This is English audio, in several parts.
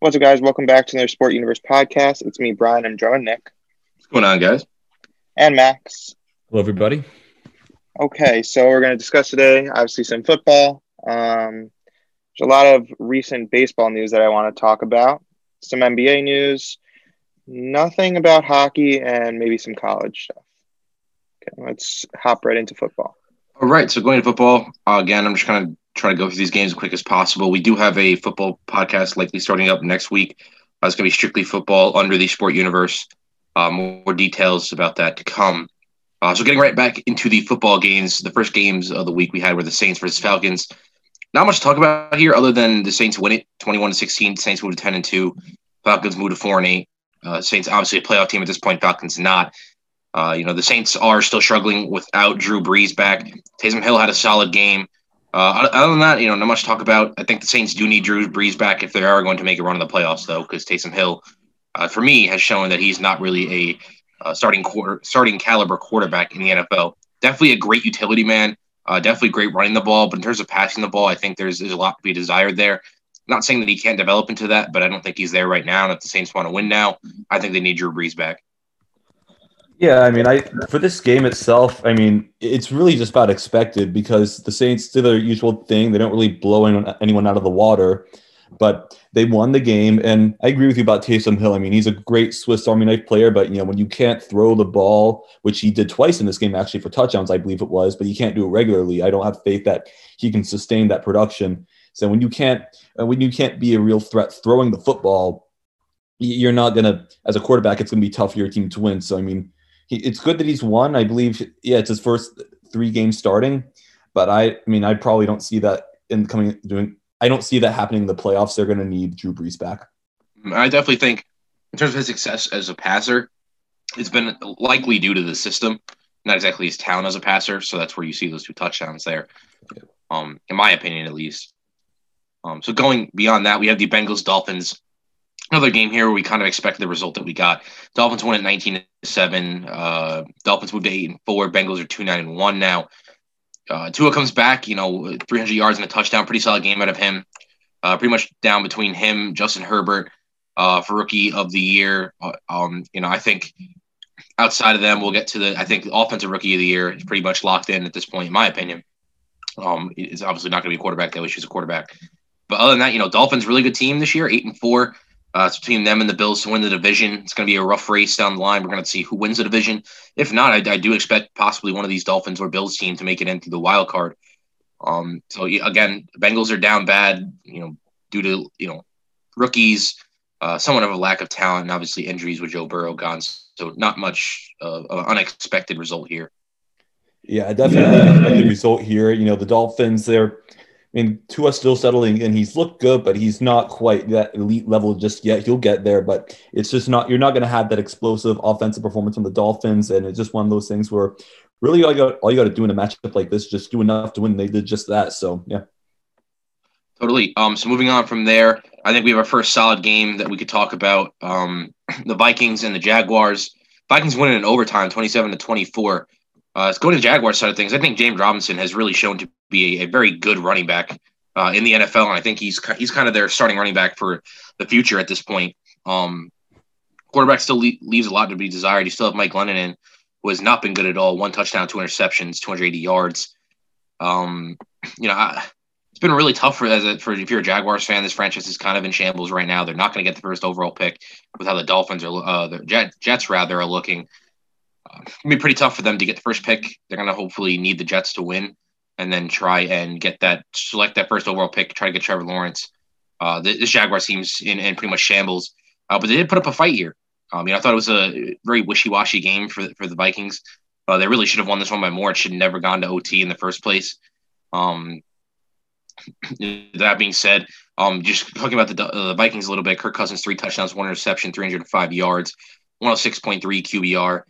What's up, guys? Welcome back to another Sport Universe podcast. It's me, Brian. I'm joined Nick. What's going on, guys? And Max. Hello, everybody. Okay, so we're going to discuss today, obviously, some football. Um, there's a lot of recent baseball news that I want to talk about, some NBA news, nothing about hockey, and maybe some college stuff. Okay, let's hop right into football. All right, so going to football, uh, again, I'm just going to try to go through these games as quick as possible. We do have a football podcast likely starting up next week. Uh, it's going to be strictly football under the sport universe. Uh, more details about that to come. Uh, so getting right back into the football games, the first games of the week we had were the Saints versus Falcons. Not much to talk about here other than the Saints win it 21 to 16. Saints moved to 10 and 2. Falcons moved to 4 and 8. Uh, Saints obviously a playoff team at this point. Falcons not. Uh, you know, the Saints are still struggling without Drew Brees back. Taysom Hill had a solid game. Uh, other than that, you know, not much to talk about. I think the Saints do need Drew Brees back if they are going to make a run in the playoffs, though, because Taysom Hill, uh, for me, has shown that he's not really a uh, starting quarter, starting caliber quarterback in the NFL. Definitely a great utility man. Uh, definitely great running the ball, but in terms of passing the ball, I think there's, there's a lot to be desired there. not saying that he can't develop into that, but I don't think he's there right now. And if the Saints want to win now, I think they need Drew Brees back. Yeah, I mean, I for this game itself, I mean, it's really just about expected because the Saints do their usual thing. They don't really blow anyone out of the water, but they won the game. And I agree with you about Taysom Hill. I mean, he's a great Swiss Army knife player, but you know, when you can't throw the ball, which he did twice in this game actually for touchdowns, I believe it was, but you can't do it regularly. I don't have faith that he can sustain that production. So when you can't, uh, when you can't be a real threat throwing the football, you're not gonna, as a quarterback, it's gonna be tough for your team to win. So I mean he, it's good that he's won. I believe, yeah, it's his first three games starting, but I, I mean, I probably don't see that in coming doing. I don't see that happening in the playoffs. They're going to need Drew Brees back. I definitely think, in terms of his success as a passer, it's been likely due to the system, not exactly his talent as a passer. So that's where you see those two touchdowns there, um, in my opinion, at least. Um, so going beyond that, we have the Bengals Dolphins another game here where we kind of expected the result that we got. Dolphins won at 19 7. Uh, Dolphins moved to 8 and 4. Bengals are 2 9 and 1 now. Uh, Tua comes back, you know, 300 yards and a touchdown. Pretty solid game out of him. Uh, pretty much down between him, Justin Herbert, uh, for rookie of the year. Uh, um, you know, I think outside of them, we'll get to the. I think the offensive rookie of the year is pretty much locked in at this point, in my opinion. Um, it's obviously not going to be a quarterback. They always choose a quarterback. But other than that, you know, Dolphins really good team this year, eight and four. Uh, it's between them and the Bills to win the division. It's going to be a rough race down the line. We're going to see who wins the division. If not, I, I, do expect possibly one of these Dolphins or Bills team to make it into the wild card. Um, so again, Bengals are down bad, you know, due to you know rookies, uh, somewhat of a lack of talent, and obviously injuries with Joe Burrow gone. So not much of an unexpected result here. Yeah, definitely unexpected result here. You know, the Dolphins they're Mean, Tua still settling in. He's looked good, but he's not quite that elite level just yet. He'll get there, but it's just not. You're not going to have that explosive offensive performance from the Dolphins, and it's just one of those things where really all you got all you got to do in a matchup like this just do enough to win. They did just that. So yeah. Totally. Um, so moving on from there, I think we have our first solid game that we could talk about. Um, the Vikings and the Jaguars. Vikings winning in overtime, twenty-seven to twenty-four. Uh, let's go to the Jaguars side of things. I think James Robinson has really shown to be a, a very good running back uh, in the NFL, and I think he's he's kind of their starting running back for the future at this point. Um, quarterback still le- leaves a lot to be desired. You still have Mike Glennon in, who has not been good at all. One touchdown, two interceptions, 280 yards. Um, you know, I, it's been really tough for as a, for if you're a Jaguars fan. This franchise is kind of in shambles right now. They're not going to get the first overall pick with how the Dolphins are, uh, the Jet, Jets rather are looking uh, it's gonna be pretty tough for them to get the first pick. They're gonna hopefully need the Jets to win, and then try and get that select that first overall pick. Try to get Trevor Lawrence. Uh, this Jaguar seems in, in pretty much shambles, uh, but they did put up a fight here. Um, you know, I thought it was a very wishy-washy game for for the Vikings. Uh, they really should have won this one by more. It should have never gone to OT in the first place. Um, that being said, um, just talking about the, uh, the Vikings a little bit. Kirk Cousins three touchdowns, one interception, 305 yards, 106.3 QBR.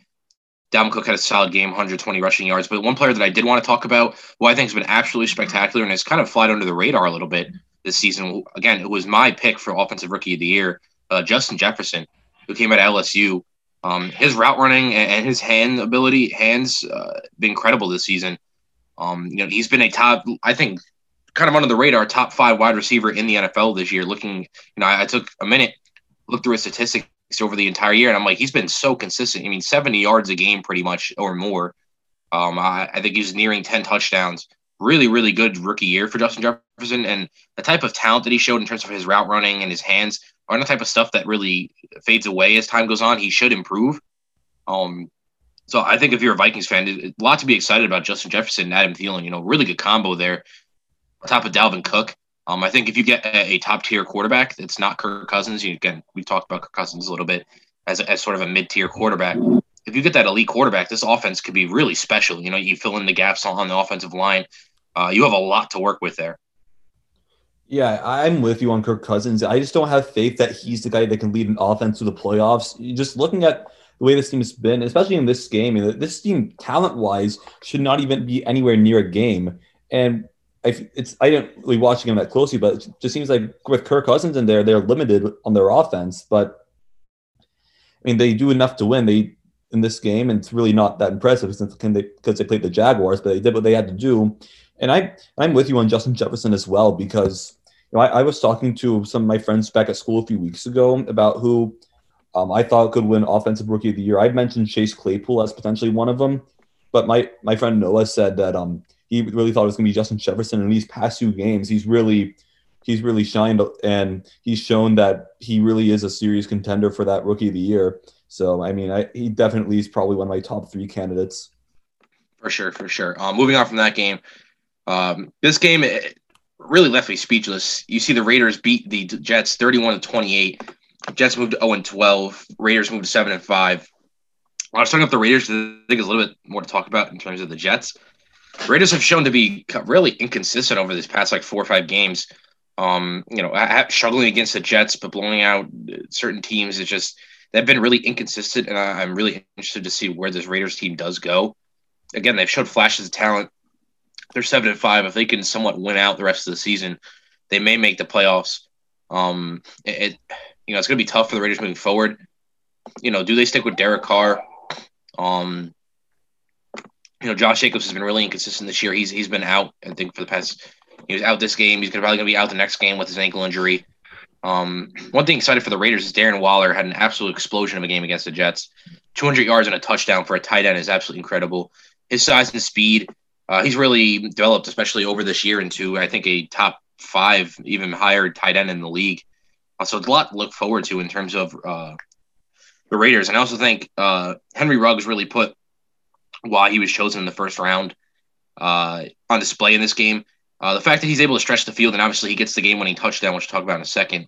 Dalvin Cook had a solid game, 120 rushing yards. But one player that I did want to talk about, who I think has been absolutely spectacular and has kind of flied under the radar a little bit this season. Again, it was my pick for Offensive Rookie of the Year, uh, Justin Jefferson, who came out of LSU. Um, his route running and, his hand ability, hands, uh, been incredible this season. Um, you know, he's been a top, I think, kind of under the radar, top five wide receiver in the NFL this year. Looking, you know, I, I took a minute, looked through his statistics over the entire year, and I'm like, he's been so consistent. I mean, 70 yards a game, pretty much or more. Um, I, I think he's nearing 10 touchdowns. Really, really good rookie year for Justin Jefferson, and the type of talent that he showed in terms of his route running and his hands are the type of stuff that really fades away as time goes on. He should improve. Um, so I think if you're a Vikings fan, a lot to be excited about Justin Jefferson and Adam Thielen. You know, really good combo there. On top of Dalvin Cook. Um, I think if you get a, a top tier quarterback that's not Kirk Cousins, you, again, we talked about Kirk Cousins a little bit as, as sort of a mid tier quarterback. If you get that elite quarterback, this offense could be really special. You know, you fill in the gaps on, on the offensive line. Uh, you have a lot to work with there. Yeah, I'm with you on Kirk Cousins. I just don't have faith that he's the guy that can lead an offense to the playoffs. Just looking at the way this team has been, especially in this game, this team talent wise should not even be anywhere near a game. And I, it's I didn't really watch him that closely, but it just seems like with Kirk Cousins in there, they're limited on their offense. But I mean, they do enough to win. They in this game, and it's really not that impressive since they because they played the Jaguars, but they did what they had to do. And I I'm with you on Justin Jefferson as well because you know, I, I, was talking to some of my friends back at school a few weeks ago about who um, I thought could win Offensive Rookie of the Year. I'd mentioned Chase Claypool as potentially one of them, but my my friend Noah said that um, he really thought it was going to be Justin Jefferson. In these past two games, he's really he's really shined and he's shown that he really is a serious contender for that Rookie of the Year. So I mean, I, he definitely is probably one of my top three candidates. For sure, for sure. Um, moving on from that game, um, this game really left me speechless. You see the Raiders beat the Jets 31 to 28. Jets moved to 0 and 12. Raiders moved to 7 and 5. I was talking about the Raiders. I think there's a little bit more to talk about in terms of the Jets. Raiders have shown to be really inconsistent over this past like four or five games. Um, you know, struggling against the Jets, but blowing out certain teams. It's just they've been really inconsistent, and I, am really interested to see where this Raiders team does go. Again, they've showed flashes of talent they're seven and five. If they can somewhat win out the rest of the season, they may make the playoffs. Um, it you know it's going to be tough for the Raiders moving forward. You know, do they stick with Derek Carr? Um, you know, Josh Jacobs has been really inconsistent this year. He's he's been out. I think for the past he was out this game. He's probably going to be out the next game with his ankle injury. Um, one thing excited for the Raiders is Darren Waller had an absolute explosion of a game against the Jets. 200 yards and a touchdown for a tight end is absolutely incredible. His size and speed uh, he's really developed, especially over this year, into I think a top five, even higher tight end in the league. Uh, so it's a lot to look forward to in terms of uh, the Raiders. And I also think uh, Henry Ruggs really put why he was chosen in the first round uh, on display in this game. Uh, the fact that he's able to stretch the field and obviously he gets the game-winning touchdown, which we'll talk about in a second.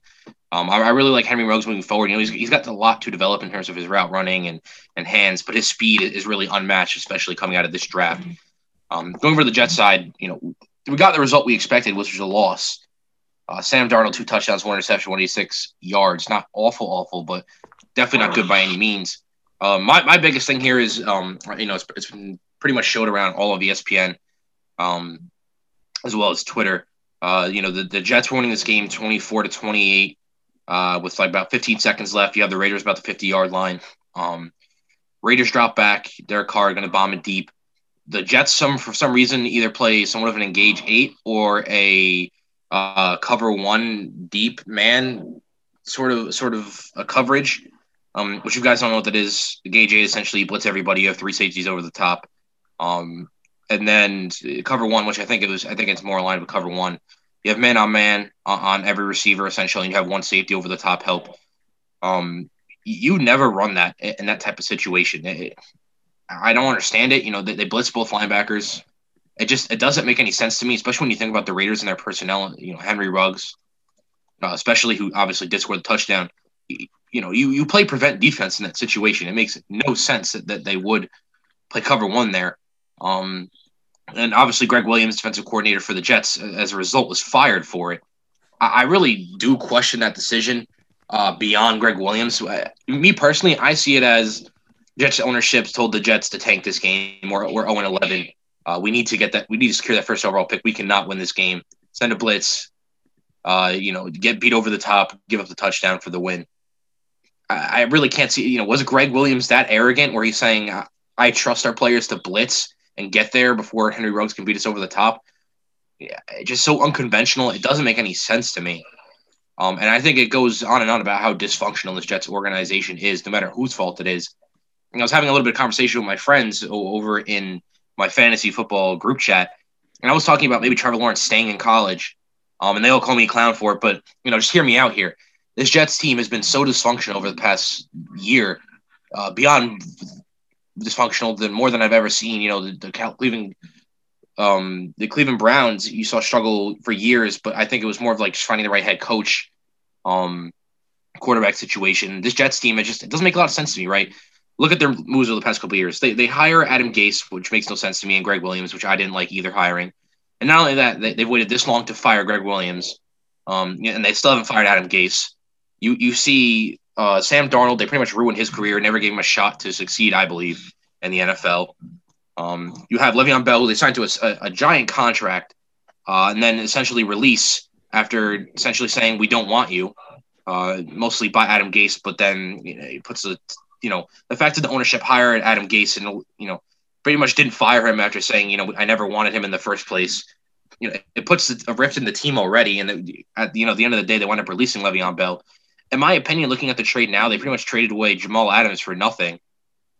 Um, I, I, really like Henry Ruggs moving forward. You know, he's, he's got a lot to develop in terms of his route running and and hands, but his speed is really unmatched, especially coming out of this draft. Um, going over the Jets side, you know, we got the result we expected, which was a loss. Uh, Sam Darnold, two touchdowns, one interception, 186 yards. Not awful, awful, but definitely not good by any means. Uh, my, my biggest thing here is, um, you know, it's, it's been pretty much showed around all of ESPN, um, as well as Twitter. Uh, you know, the, the Jets were winning this game 24 to 28 uh, with like about 15 seconds left. You have the Raiders about the 50 yard line. Um, Raiders drop back. Derek Carr going to bomb it deep the Jets some for some reason either play somewhat of an engage eight or a uh, cover one deep man sort of sort of a coverage. Um, which you guys don't know what that is. Gauge eight essentially blitz everybody. You have three safeties over the top. Um, and then cover one, which I think it was, I think it's more aligned with cover one. You have man on man on every receiver essentially. And you have one safety over the top help. Um, you never run that in that type of situation. It, I don't understand it. You know, they, they blitz both linebackers. It just it doesn't make any sense to me, especially when you think about the Raiders and their personnel. You know, Henry Ruggs, uh, especially who obviously did score the touchdown. You know, you you play prevent defense in that situation. It makes no sense that, that they would play cover one there. Um, and obviously, Gregg Williams, defensive coordinator for the Jets, as a result, was fired for it. I, I really do question that decision uh, beyond Gregg Williams. Uh, me personally, I see it as Jets ownership's told the Jets to tank this game. We're, we're 0 11. Uh, we need to get that. We need to secure that first overall pick. We cannot win this game. Send a blitz. Uh, you know, get beat over the top, give up the touchdown for the win. I, really can't see. You know, was Gregg Williams that arrogant where he's saying, I trust our players to blitz and get there before Henry Ruggs can beat us over the top? yeah, just so unconventional. It doesn't make any sense to me. Um, and I think it goes on and on about how dysfunctional this Jets organization is, no matter whose fault it is. And I was having a little bit of conversation with my friends over in my fantasy football group chat, and I was talking about maybe Trevor Lawrence staying in college. Um, and they all call me a clown for it, but you know, just hear me out here. This Jets team has been so dysfunctional over the past year, uh, beyond dysfunctional than more than I've ever seen. You know, the, the Cleveland um, the Cleveland Browns you saw struggle for years, but I think it was more of like finding the right head coach, um, quarterback situation. This Jets team, it just it doesn't make a lot of sense to me, right? Look at their moves over the past couple years. They they hire Adam Gase, which makes no sense to me, and Gregg Williams, which I didn't like either hiring. And not only that, they, they've waited this long to fire Gregg Williams, um, and they still haven't fired Adam Gase. You you see uh, Sam Darnold, they pretty much ruined his career, never gave him a shot to succeed, I believe, in the NFL. Um, you have Le'Veon Bell, they signed to a, a giant contract, uh, and then essentially release after essentially saying we don't want you, uh, mostly by Adam Gase. But then you know, he puts a, you know, the fact that the ownership hired Adam Gase and you know pretty much didn't fire him after saying you know I never wanted him in the first place. You know, it puts a rift in the team already, and at you know the end of the day, they wind up releasing Le'Veon Bell. In my opinion, looking at the trade now, they pretty much traded away Jamal Adams for nothing.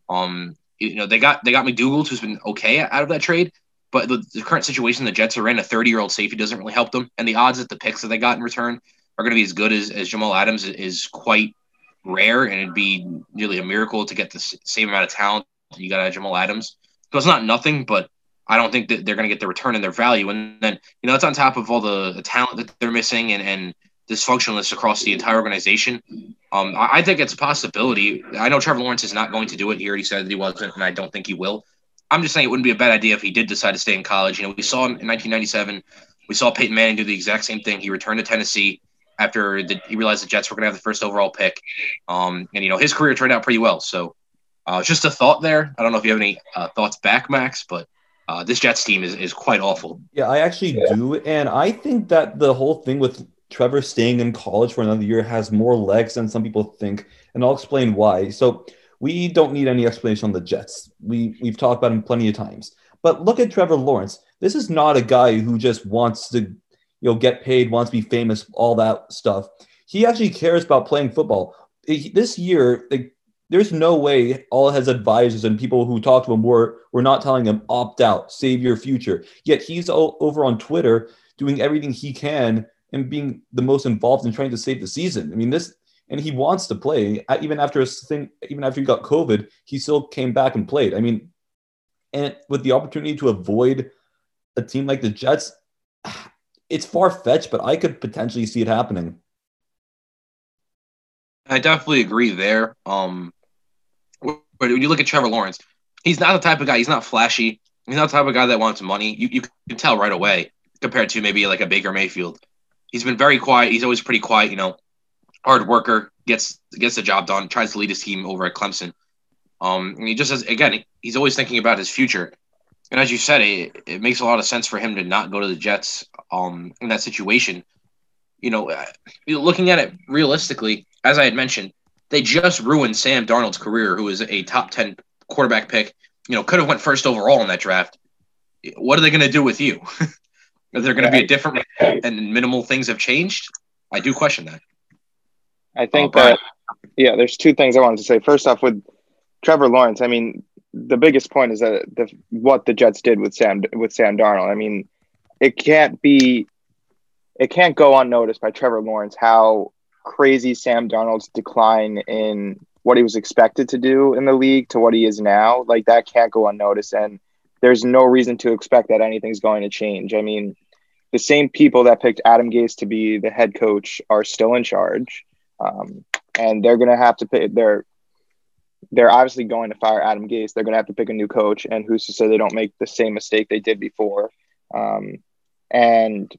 Um, you know, they got they got McDougald, who's been okay out of that trade. But the, the current situation the Jets are in, a 30 year old safety doesn't really help them. And the odds that the picks that they got in return are going to be as good as, as Jamal Adams is quite rare. And it'd be nearly a miracle to get the same amount of talent you got out of Jamal Adams. So it's not nothing, but I don't think that they're going to get the return in their value. And then, you know, it's on top of all the, the talent that they're missing and, and dysfunctionalness across the entire organization. Um, I, I, think it's a possibility. I know Trevor Lawrence is not going to do it. Here. He already said that he wasn't, and I don't think he will. I'm just saying it wouldn't be a bad idea if he did decide to stay in college. You know, we saw him in 1997, we saw Peyton Manning do the exact same thing. He returned to Tennessee after the, he realized the Jets were going to have the first overall pick. Um, and, you know, his career turned out pretty well. So uh, just a thought there. I don't know if you have any uh, thoughts back, Max, but uh, this Jets team is, is quite awful. Yeah, I actually do. And I think that the whole thing with Trevor staying in college for another year has more legs than some people think, and I'll explain why. So we don't need any explanation on the Jets. We we've talked about him plenty of times. But look at Trevor Lawrence. This is not a guy who just wants to, you know, get paid, wants to be famous, all that stuff. He actually cares about playing football. This year, like, there's no way all his advisors and people who talked to him were were not telling him opt out, save your future. Yet he's over on Twitter doing everything he can and being the most involved in trying to save the season. I mean, this and he wants to play even after a thing, even after he got COVID, he still came back and played. I mean, and with the opportunity to avoid a team like the Jets, it's far fetched, but I could potentially see it happening. I definitely agree there. Um, when you look at Trevor Lawrence, he's not the type of guy. He's not flashy. He's not the type of guy that wants money. You, you can tell right away compared to maybe like a Baker Mayfield he's been very quiet. He's always pretty quiet, you know, hard worker, gets gets the job done, tries to lead his team over at Clemson. Um, and he just says again, he's always thinking about his future. And as you said, it, it makes a lot of sense for him to not go to the Jets um, in that situation. You know, looking at it realistically, as I had mentioned, they just ruined Sam Darnold's career, who is a top 10 quarterback pick. You know, could have went first overall in that draft. What are they going to do with you? Is there going to be a different and minimal things have changed? I do question that. I think oh, uh, that yeah, there's two things I wanted to say. First off, with Trevor Lawrence, I mean, the biggest point is that the what the Jets did with Sam with Sam Darnold. I mean, it can't be, it can't go unnoticed by Trevor Lawrence how crazy Sam Darnold's decline in what he was expected to do in the league to what he is now. Like that can't go unnoticed, and there's no reason to expect that anything's going to change. I mean, the same people that picked Adam Gase to be the head coach are still in charge, um, and they're going to have to pay. They're they're obviously going to fire Adam Gase. They're going to have to pick a new coach, and who's to say they don't make the same mistake they did before? Um, and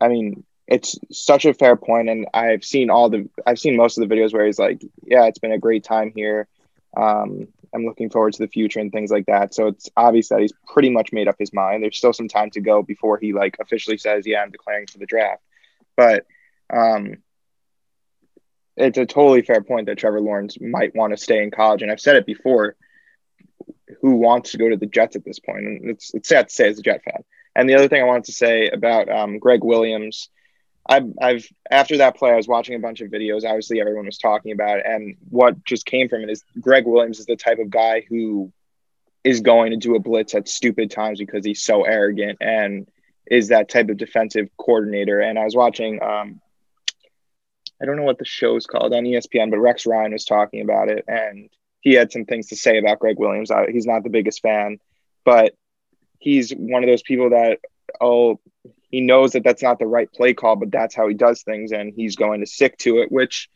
I mean, it's such a fair point, and I've seen all the I've seen most of the videos where he's like, "Yeah, it's been a great time here. Um, I'm looking forward to the future and things like that. So it's obvious that he's pretty much made up his mind. There's still some time to go before he like officially says, "Yeah, I'm declaring for the draft." But um, it's a totally fair point that Trevor Lawrence might want to stay in college, and I've said it before. Who wants to go to the Jets at this point? And it's it's sad to say as a Jet fan, And the other thing I wanted to say about um, Gregg Williams, I've, I've after that play, I was watching a bunch of videos. Obviously, everyone was talking about it, and what just came from it is Gregg Williams is the type of guy who is going to do a blitz at stupid times because he's so arrogant and is that type of defensive coordinator. And I was watching, um, I don't know what the show's called on ESPN, but Rex Ryan was talking about it, and he had some things to say about Gregg Williams. he's not the biggest fan, but he's one of those people that oh he knows that that's not the right play call, but that's how he does things, and he's going to stick to it, which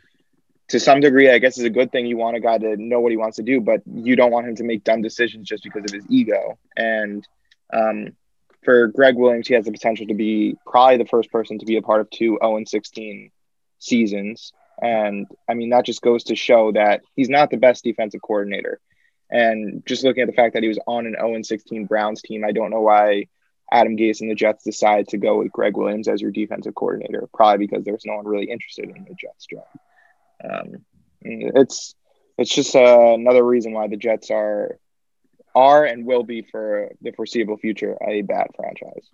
to some degree, I guess is a good thing. You want a guy to know what he wants to do, but you don't want him to make dumb decisions just because of his ego. And um, for Gregg Williams, he has the potential to be probably the first person to be a part of two 0 and 16 seasons. And I mean, that just goes to show that he's not the best defensive coordinator. And just looking at the fact that he was on an 0 16 Browns team, I don't know why Adam Gase and the Jets decided to go with Gregg Williams as your defensive coordinator. Probably because there's no one really interested in the Jets job. Um, it's it's just uh, another reason why the Jets are are and will be for the foreseeable future a bad franchise.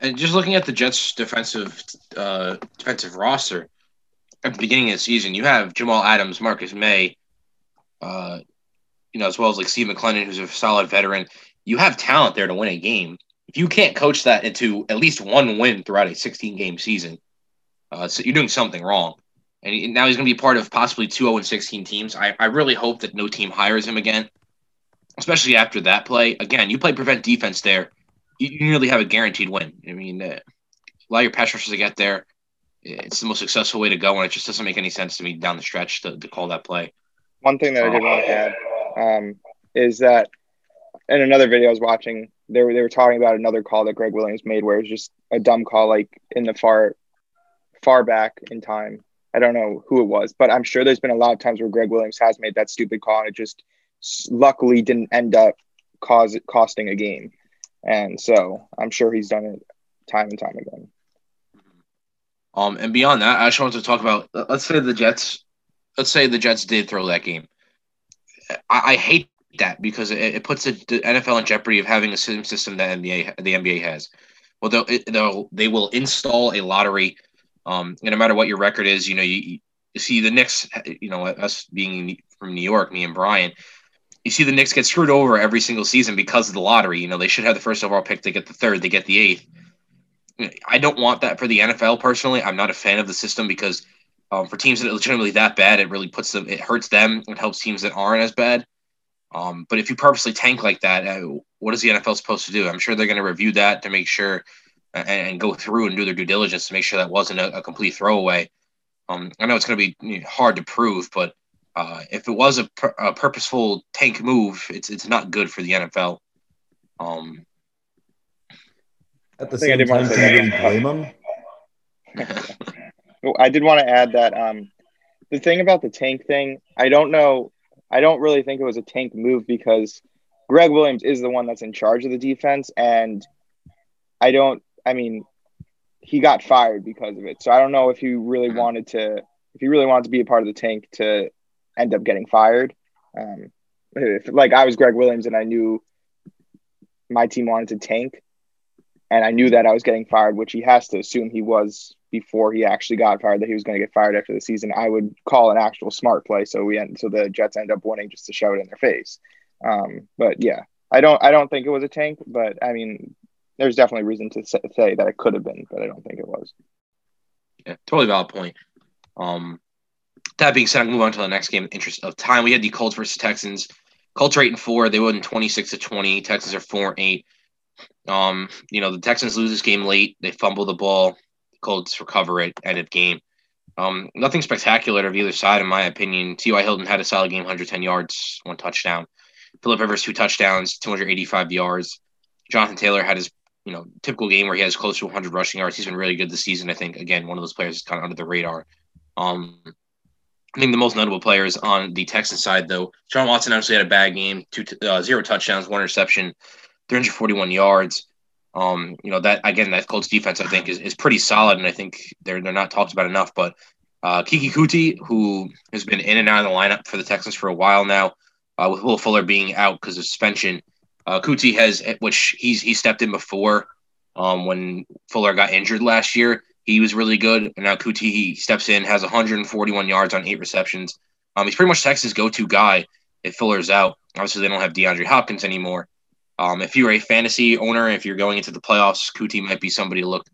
And just looking at the Jets' defensive uh, defensive roster at the beginning of the season, you have Jamal Adams, Marcus Maye, uh, you know, as well as like Steve McLendon, who's a solid veteran. You have talent there to win a game. If you can't coach that into at least one win throughout a 16 game season, uh, so you're doing something wrong. And now he's going to be part of possibly two 0 16 teams. I, I really hope that no team hires him again, especially after that play. Again, you play prevent defense there, you, you nearly have a guaranteed win. I mean, uh, allow your pass rushers to get there it's the most successful way to go, and it just doesn't make any sense to me down the stretch to, to call that play. One thing that I did want to add um, is that in another video I was watching, they were, they were talking about another call that Gregg Williams made where it was just a dumb call, like in the far far back in time. I don't know who it was, but I'm sure there's been a lot of times where Gregg Williams has made that stupid call and it just luckily didn't end up cause costing a game. And so I'm sure he's done it time and time again. Um, and beyond that, I just wanted to talk about. Let's say the Jets. Let's say the Jets did throw that game. I, I hate that because it, it puts the NFL in jeopardy of having a system that NBA the NBA has. Well, they'll, they'll they will install a lottery. Um, no matter what your record is, you know you, you see the Knicks. You know us being from New York, me and Brian. You see the Knicks get screwed over every single season because of the lottery. You know they should have the first overall pick. They get the third. They get the eighth I don't want that for the NFL personally. I'm not a fan of the system because um, for teams that are legitimately that bad, it really puts them, it hurts them. It helps teams that aren't as bad. Um, but if you purposely tank like that, uh, what is the NFL supposed to do? I'm sure they're going to review that to make sure and, and, go through and do their due diligence to make sure that wasn't a, a complete throwaway. Um, I know it's going to be hard to prove, but uh, if it was a, a, purposeful tank move, it's it's not good for the NFL. Um, at the same time, can you really blame him? I did want to add that um, the thing about the tank thing, I don't know. I don't really think it was a tank move because Gregg Williams is the one that's in charge of the defense, and I don't. I mean, he got fired because of it. So I don't know if he really mm-hmm. wanted to. If he really wanted to be a part of the tank to end up getting fired. Um, if, like I was Gregg Williams and I knew my team wanted to tank, and I knew that I was getting fired, which he has to assume he was before he actually got fired that he was going to get fired after the season. I would call an actual smart play, so we end so the Jets end up winning just to show it in their face. Um, but yeah, I don't I don't think it was a tank, but I mean, there's definitely reason to say that it could have been, but I don't think it was. Yeah, totally valid point. Um, that being said, I'm move on to the next game. In interest of time, we had the Colts versus Texans. Colts are eight and four. They won 26 to 20. Texans are four and eight. Um, you know, the Texans lose this game late. They fumble the ball. Colts recover it. End of game. Um, nothing spectacular of either side, in my opinion. T.Y. Hilton had a solid game, 110 yards, one touchdown. Philip Rivers, two touchdowns, 285 yards. Jonathan Taylor had his, you know, typical game where he has close to 100 rushing yards. He's been really good this season. I think again, one of those players is kind of under the radar. Um, I think the most notable players on the Texan side, though, Deshaun Watson obviously had a bad game, two uh, zero touchdowns, one interception. 341 yards. Um, you know that again, that Colts defense I think is, is pretty solid, and I think they're they're not talked about enough. But uh, Keke Coutee, who has been in and out of the lineup for the Texans for a while now, uh, with Will Fuller being out because of suspension, Uh, Coutee has, which he's he stepped in before um, when Fuller got injured last year. He was really good. And now Coutee he steps in, has 141 yards on eight receptions. Um, he's pretty much Texas' go-to guy if Fuller's out. Obviously, they don't have DeAndre Hopkins anymore. Um, if you're a fantasy owner, if you're going into the playoffs, Coutee might be somebody to look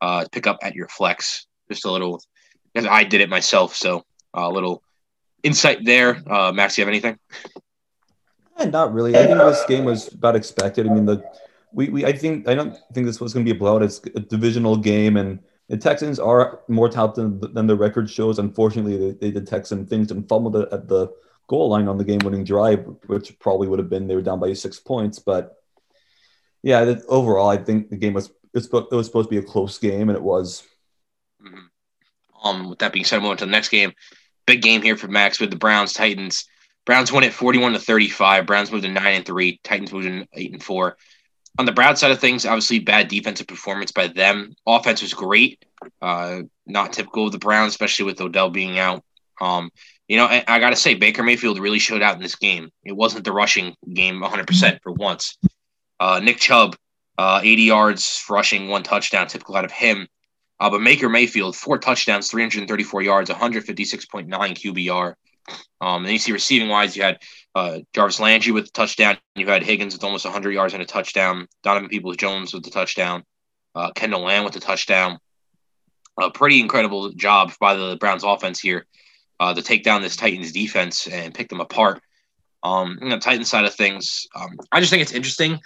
uh, pick up at your flex. Just a little, because I did it myself, so a little insight there. Uh, Max, you have anything? Eh, not really. I think this game was about expected. I mean, the we, we I think I don't think this was going to be a blowout. It's a divisional game, and the Texans are more talented than, than the record shows. Unfortunately, they, they did Texan things and fumbled at the goal line on the game-winning drive, which probably would have been they were down by six points. But yeah, overall, I think the game was it was supposed to be a close game, and it was. Mm-hmm. Um, with that being said, we moving to the next game, big game here for Max with the Browns Titans. Browns won it forty-one to thirty-five. Browns moved to nine and three. Titans moved to eight and four. On the Browns side of things, obviously bad defensive performance by them. Offense was great, uh, not typical of the Browns, especially with Odell being out. Um, you know, I, I got to say, Baker Mayfield really showed out in this game. It wasn't the rushing game 100% for once. Uh, Nick Chubb, uh, 80 yards rushing, one touchdown, typical out of him. Uh, but Baker Mayfield, four touchdowns, 334 yards, 156.9 QBR. Um, and then you see receiving wise, you had uh, Jarvis Landry with a touchdown. You had Higgins with almost 100 yards and a touchdown. Donovan Peoples Jones with the touchdown. Uh, Kendall Lamm with the touchdown. A pretty incredible job by the Browns offense here uh, to take down this Titans defense and pick them apart. Um, on the Titans side of things, um, I just think it's interesting.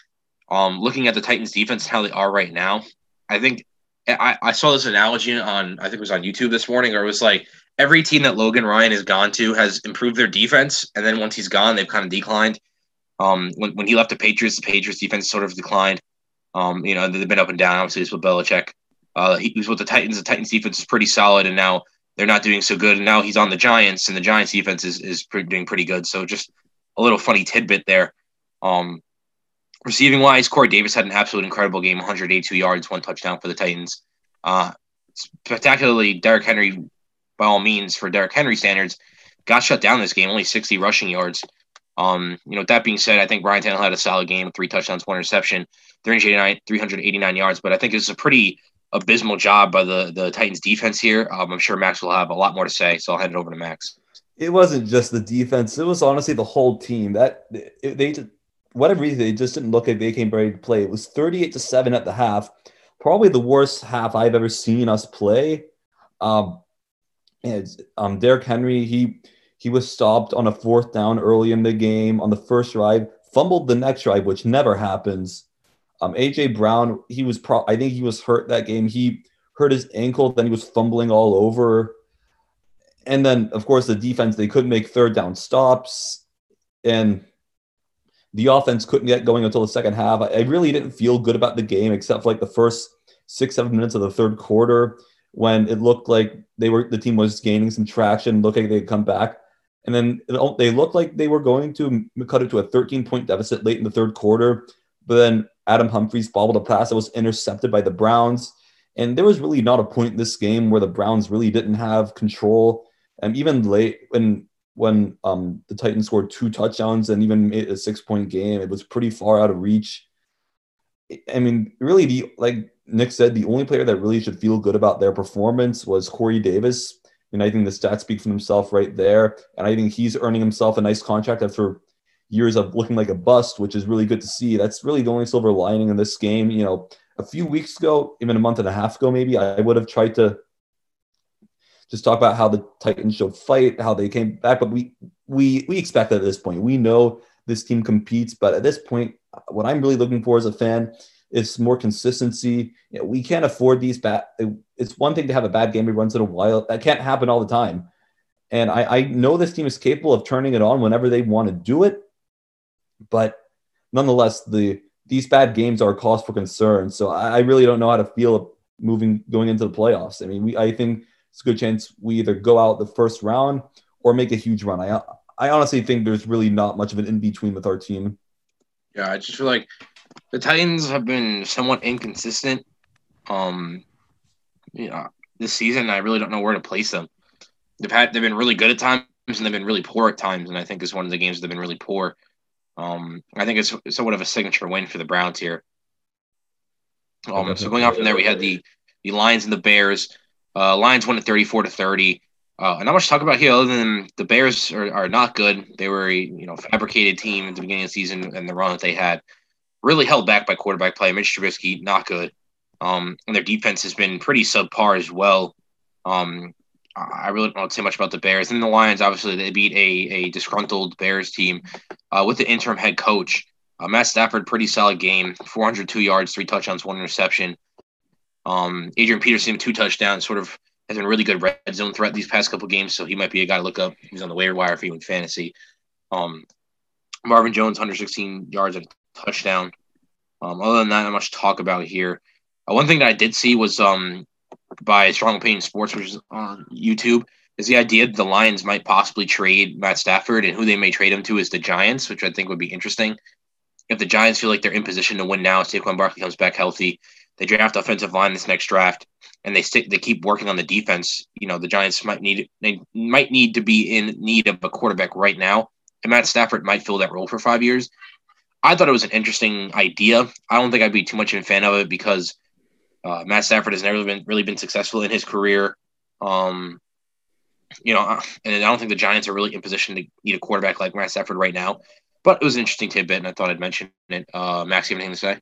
Um, looking at the Titans defense and how they are right now, I think I, I saw this analogy on I think it was on YouTube this morning, or it was like every team that Logan Ryan has gone to has improved their defense, and then once he's gone, they've kind of declined. Um, when, when he left the Patriots, the Patriots defense sort of declined. Um, you know, they've been up and down. Obviously, it's with Belichick. Uh, he was with the Titans. The Titans defense is pretty solid, and now they're not doing so good. And now he's on the Giants, and the Giants defense is is pretty, doing pretty good. So just a little funny tidbit there. Um, receiving wise, Corey Davis had an absolute incredible game, 182 yards, one touchdown for the Titans. Uh, spectacularly, Derrick Henry, by all means, for Derrick Henry standards, got shut down this game, only 60 rushing yards. Um, you know, that being said, I think Ryan Tannehill had a solid game, three touchdowns, one interception, 389, 389 yards. But I think it's a pretty abysmal job by the the Titans defense here. Um, I'm sure Max will have a lot more to say, so I'll hand it over to Max. It wasn't just the defense; it was honestly the whole team. That they, whatever reason, they just didn't look like they came ready to play. It was 38 to seven at the half, probably the worst half I've ever seen us play. Um, and um, Derrick Henry, he he was stopped on a fourth down early in the game on the first drive, fumbled the next drive, which never happens. Um, AJ Brown, he was pro- I think he was hurt that game. He hurt his ankle, then he was fumbling all over. And then, of course, the defense they couldn't make third down stops, and the offense couldn't get going until the second half. I, really didn't feel good about the game, except for like the first six, seven minutes of the third quarter when it looked like they were the team was gaining some traction, looking like they'd come back. And then it, they looked like they were going to cut it to a 13 point deficit late in the third quarter. But then Adam Humphries bobbled a pass that was intercepted by the Browns. And there was really not a point in this game where the Browns really didn't have control. And even late when when um, the Titans scored two touchdowns and even made a six point game, it was pretty far out of reach. I mean, really, the like Nick said, the only player that really should feel good about their performance was Corey Davis. And I think the stats speak for himself right there. And I think he's earning himself a nice contract after years of looking like a bust, which is really good to see. That's really the only silver lining in this game. You know, a few weeks ago, even a month and a half ago, maybe I would have tried to just talk about how the Titans showed fight, how they came back. But we we we expect that at this point. We know this team competes, but at this point, what I'm really looking for as a fan is more consistency. You know, we can't afford these bad. It's one thing to have a bad game every once in a while. That can't happen all the time. And I, I know this team is capable of turning it on whenever they want to do it. But nonetheless, the these bad games are a cause for concern. So I, really don't know how to feel moving going into the playoffs. I mean, we I think it's a good chance we either go out the first round or make a huge run. I I honestly think there's really not much of an in between with our team. Yeah, I just feel like the Titans have been somewhat inconsistent. Um, yeah, this season I really don't know where to place them. They've had they've been really good at times and they've been really poor at times, and I think is one of the games they've been really poor. Um, I think it's somewhat of a signature win for the Browns here. Um, so going on from there, we had the the Lions and the Bears. Uh, Lions won at 34 to 30. Uh, not much to talk about here other than the Bears are, are not good. They were a you know fabricated team at the beginning of the season and the run that they had really held back by quarterback play. Mitch Trubisky not good, um, and their defense has been pretty subpar as well. Um, I really don't say much about the Bears and the Lions. Obviously, they beat a a disgruntled Bears team uh, with the interim head coach uh, Matt Stafford. Pretty solid game, 402 yards, three touchdowns, one interception. Um, Adrian Peterson two touchdowns, sort of has been really good red zone threat these past couple games, so he might be a guy to look up. He's on the waiver wire for you in fantasy. Um, Marvin Jones, 116 yards and touchdown. Um, other than that, not much to talk about here. Uh, one thing that I did see was um, by Strong Opinion Sports, which is on YouTube, is the idea that the Lions might possibly trade Matt Stafford, and who they may trade him to is the Giants, which I think would be interesting. If the Giants feel like they're in position to win now, Saquon Barkley comes back healthy, they draft offensive line this next draft, and they stick they keep working on the defense. You know, the Giants might need they might need to be in need of a quarterback right now, and Matt Stafford might fill that role for five years. I thought it was an interesting idea. I don't think I'd be too much of a fan of it because uh, Matt Stafford has never been really been successful in his career. Um, you know, and I don't think the Giants are really in position to need a quarterback like Matt Stafford right now. But it was an interesting tidbit, and I thought I'd mention it. Uh, Max, you have anything to say?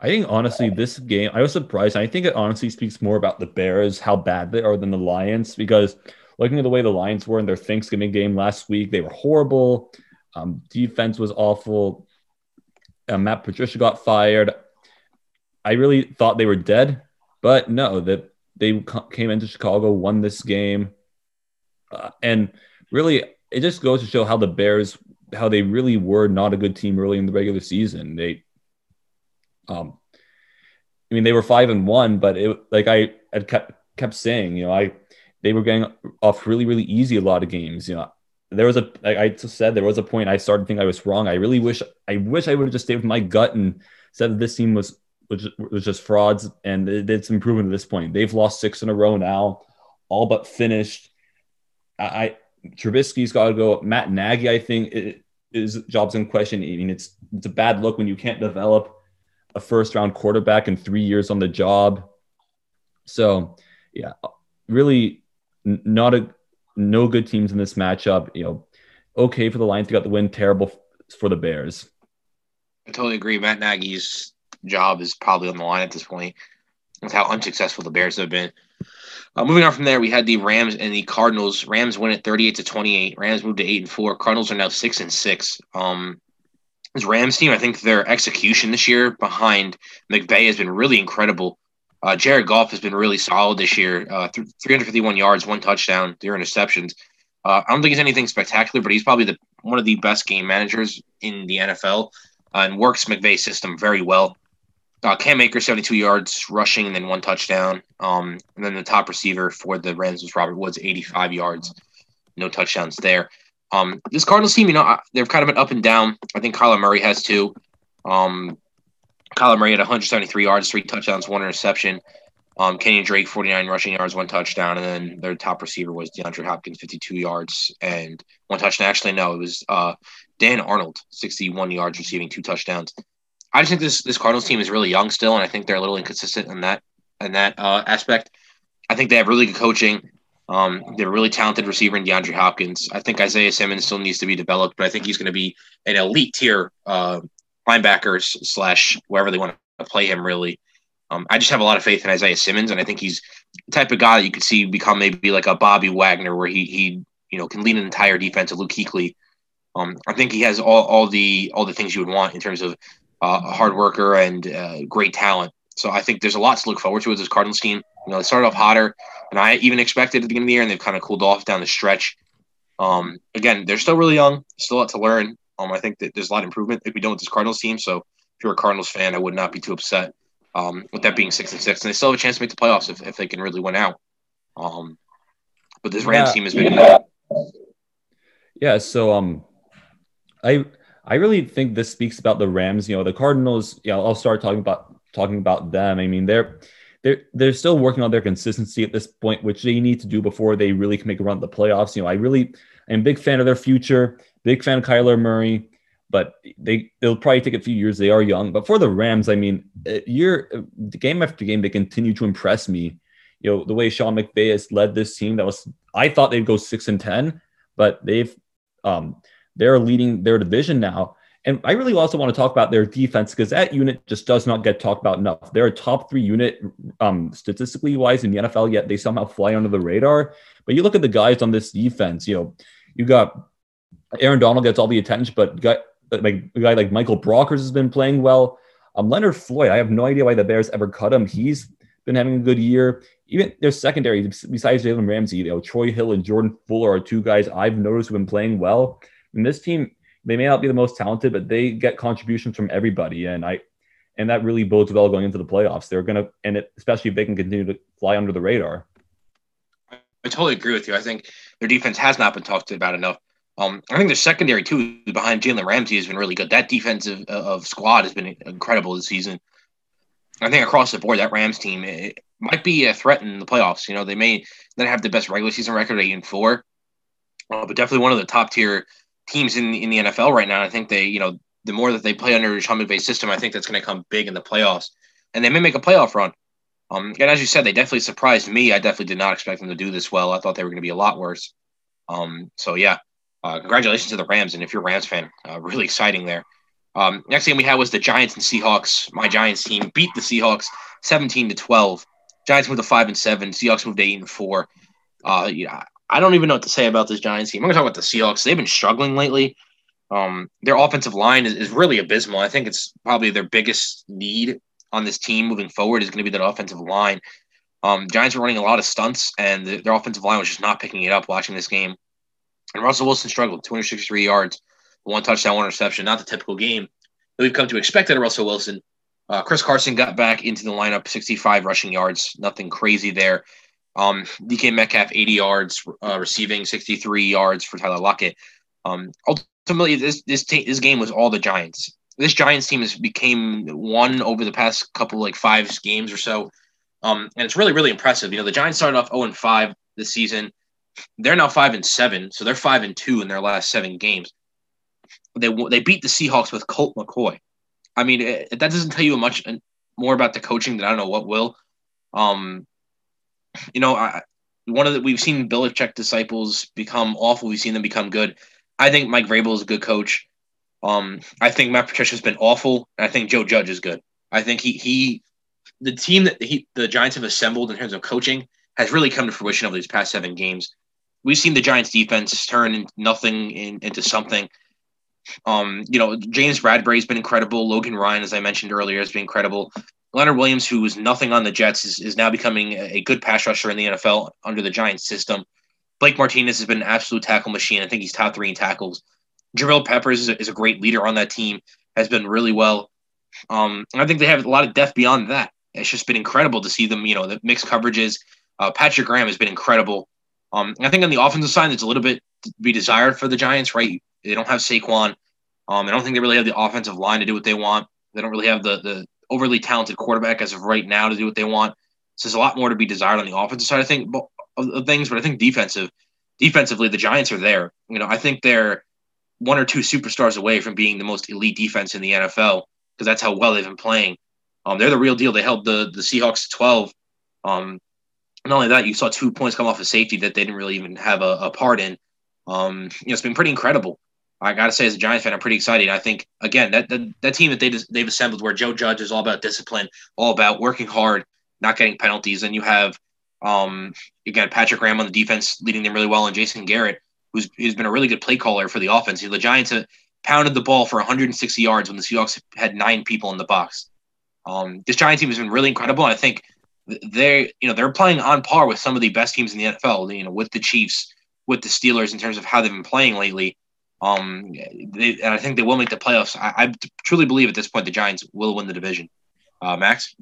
I think honestly, this game, I was surprised. I think it honestly speaks more about the Bears, how bad they are than the Lions, because looking at the way the Lions were in their Thanksgiving game last week, they were horrible. Um, defense was awful. Uh, Matt Patricia got fired. I really thought they were dead, but no, that they came into Chicago, won this game, uh, and really, it just goes to show how the Bears, how they really were not a good team early in the regular season. They um, I mean, they were five and one, but it like I had kept kept saying, you know, I they were getting off really really easy a lot of games. You know, there was a like I just said there was a point I started thinking I was wrong. I really wish I wish I would have just stayed with my gut and said that this team was was, was just frauds and it, it's improvement at this point. They've lost six in a row now, all but finished. I, I Trubisky's got to go. Matt Nagy, I think, it, his job's in question. I mean, it's it's a bad look when you can't develop a first round quarterback in three years on the job. So, yeah, really not a no good teams in this matchup. You know, okay for the Lions to get the win, terrible for the Bears. I totally agree. Matt Nagy's job is probably on the line at this point. With how unsuccessful the Bears have been. Uh, moving on from there, we had the Rams and the Cardinals. Rams win at 38 to 28. Rams moved to 8 and 4. Cardinals are now 6 and 6. Um, this Rams team, I think their execution this year behind McVay has been really incredible. Uh, Jared Goff has been really solid this year. Uh, 351 yards, one touchdown, zero interceptions. Uh, I don't think he's anything spectacular, but he's probably the one of the best game managers in the NFL uh, and works McVay's system very well. Uh, Cam Akers, 72 yards rushing, and then one touchdown. Um, and then the top receiver for the Rams was Robert Woods, 85 yards, no touchdowns there. Um, this Cardinals team, you know, they've kind of been up and down. I think Kyler Murray has too. Um, Kyler Murray had 173 yards, three touchdowns, one interception. Um, Kenyan Drake, 49 rushing yards, one touchdown, and then their top receiver was DeAndre Hopkins, 52 yards and one touchdown. Actually, no, it was uh, Dan Arnold, 61 yards, receiving two touchdowns. I just think this this Cardinals team is really young still, and I think they're a little inconsistent in that in that uh, aspect. I think they have really good coaching. Um, they're a really talented receiver in DeAndre Hopkins. I think Isaiah Simmons still needs to be developed, but I think he's going to be an elite tier uh, linebackers slash wherever they want to play him. Really, um, I just have a lot of faith in Isaiah Simmons, and I think he's the type of guy that you could see become maybe like a Bobby Wagner, where he he you know can lead an entire defense of Luke Kuechly. Um, I think he has all, all the all the things you would want in terms of uh, a hard worker and uh, great talent. So I think there's a lot to look forward to with this Cardinals team. You know, they started off hotter and I even expected at the beginning of the year, and they've kind of cooled off down the stretch. Um, again, they're still really young, still a lot to learn. Um, I think that there's a lot of improvement if we don't with this Cardinals team. So if you're a Cardinals fan, I would not be too upset. Um, with that being six and six, and they still have a chance to make the playoffs if, if they can really win out. Um, but this Rams yeah. team has been. Yeah. So um, I I really think this speaks about the Rams. You know, the Cardinals. Yeah, I'll start talking about talking about them. I mean, they're they're they're still working on their consistency at this point, which they need to do before they really can make a run at the playoffs. You know, I really am a big fan of their future, big fan of Kyler Murray, but they they'll probably take a few years. They are young, but for the Rams, I mean, uh, year uh, game after game, they continue to impress me. You know the way Sean McVay has led this team. That was I thought they'd go six and ten, but they've um, they're leading their division now. And I really also want to talk about their defense because that unit just does not get talked about enough. They're a top three unit um, statistically wise in the NFL, yet they somehow fly under the radar. But you look at the guys on this defense, you know, you got Aaron Donald gets all the attention, but got like a guy like Michael Brockers has been playing well. Um, Leonard Floyd, I have no idea why the Bears ever cut him. He's been having a good year. Even their secondary, besides Jalen Ramsey, you know, Troy Hill and Jordan Fuller are two guys I've noticed who've been playing well. And this team, they may not be the most talented, but they get contributions from everybody. And I and that really bodes well going into the playoffs. They're gonna and it, especially if they can continue to fly under the radar. I totally agree with you. I think their defense has not been talked about enough. Um, I think their secondary too behind Jalen Ramsey has been really good. That defensive uh, of squad has been incredible this season. I think across the board, that Rams team might be a threat in the playoffs. You know, they may not have the best regular season record, eight and four, uh, but definitely one of the top tier teams in in the NFL right now. I think they, you know, the more that they play under Sean McVay's system, I think that's going to come big in the playoffs, and they may make a playoff run. Um, and as you said, they definitely surprised me. I definitely did not expect them to do this well. I thought they were going to be a lot worse. Um, so yeah, uh, congratulations to the Rams, and if you're a Rams fan, uh, really exciting there. Um, next game we had was the Giants and Seahawks. My Giants team beat the Seahawks 17 to 12. Giants moved to five and seven. Seahawks moved to eight and four. Uh, yeah, I don't even know what to say about this Giants team. I'm going to talk about the Seahawks. They've been struggling lately. Um, their offensive line is, is really abysmal. I think it's probably their biggest need on this team moving forward is going to be that offensive line. Um, Giants were running a lot of stunts, and the, their offensive line was just not picking it up watching this game. And Russell Wilson struggled, 263 yards, one touchdown, one interception. Not the typical game that we've come to expect out of Russell Wilson. Uh, Chris Carson got back into the lineup, 65 rushing yards, nothing crazy there. Um, DK Metcalf, 80 yards uh, receiving, 63 yards for Tyler Lockett. Um, ultimately, this this, t- this game was all the Giants this Giants team has became one over the past couple like five games or so. Um, and it's really, really impressive. You know, the Giants started off 0 and 5 this season. They're now 5 and 7, so they're 5 and 2 in their last seven games. They they beat the Seahawks with Colt McCoy. I mean, it, that doesn't tell you much more about the coaching than I don't know what will. Um, you know, I, one of the we've seen Belichick disciples become awful. We've seen them become good. I think Mike Vrabel is a good coach. Um, I think Matt Patricia's been awful, I think Joe Judge is good. I think he he the team that he the Giants have assembled in terms of coaching has really come to fruition over these past seven games. We've seen the Giants defense turn nothing in, into something. Um, you know, James Bradberry's been incredible. Logan Ryan, as I mentioned earlier, has been incredible. Leonard Williams, who was nothing on the Jets, is, is now becoming a good pass rusher in the NFL under the Giants system. Blake Martinez has been an absolute tackle machine. I think he's top three in tackles. Jabril Peppers is a, is a great leader on that team, has been really well. Um, and I think they have a lot of depth beyond that. It's just been incredible to see them, you know, the mixed coverages. Uh, Patrick Graham has been incredible. Um, I think on the offensive side, it's a little bit to be desired for the Giants, right? They don't have Saquon. Um, I don't think they really have the offensive line to do what they want. They don't really have the the overly talented quarterback as of right now to do what they want. So there's a lot more to be desired on the offensive side, I think, of, things. But I think defensive, defensively, the Giants are there. You know, I think they're one or two superstars away from being the most elite defense in the NFL because that's how well they've been playing. Um, they're the real deal. They held the the Seahawks to 12. Um, not only that, you saw two points come off of safety that they didn't really even have a, a part in. Um, you know, it's been pretty incredible. I got to say, as a Giants fan, I'm pretty excited. I think again that that, that team that they they've assembled, where Joe Judge is all about discipline, all about working hard, not getting penalties, and you have um, again Patrick Graham on the defense leading them really well, and Jason Garrett who's, who's been a really good play caller for the offense. The Giants have pounded the ball for 160 yards when the Seahawks had nine people in the box. Um, this Giant team has been really incredible. I think they're you know they're playing on par with some of the best teams in the NFL. You know, with the Chiefs, with the Steelers in terms of how they've been playing lately. Um, they, and I think they will make the playoffs. I, I, truly believe at this point the Giants will win the division. Uh, Max.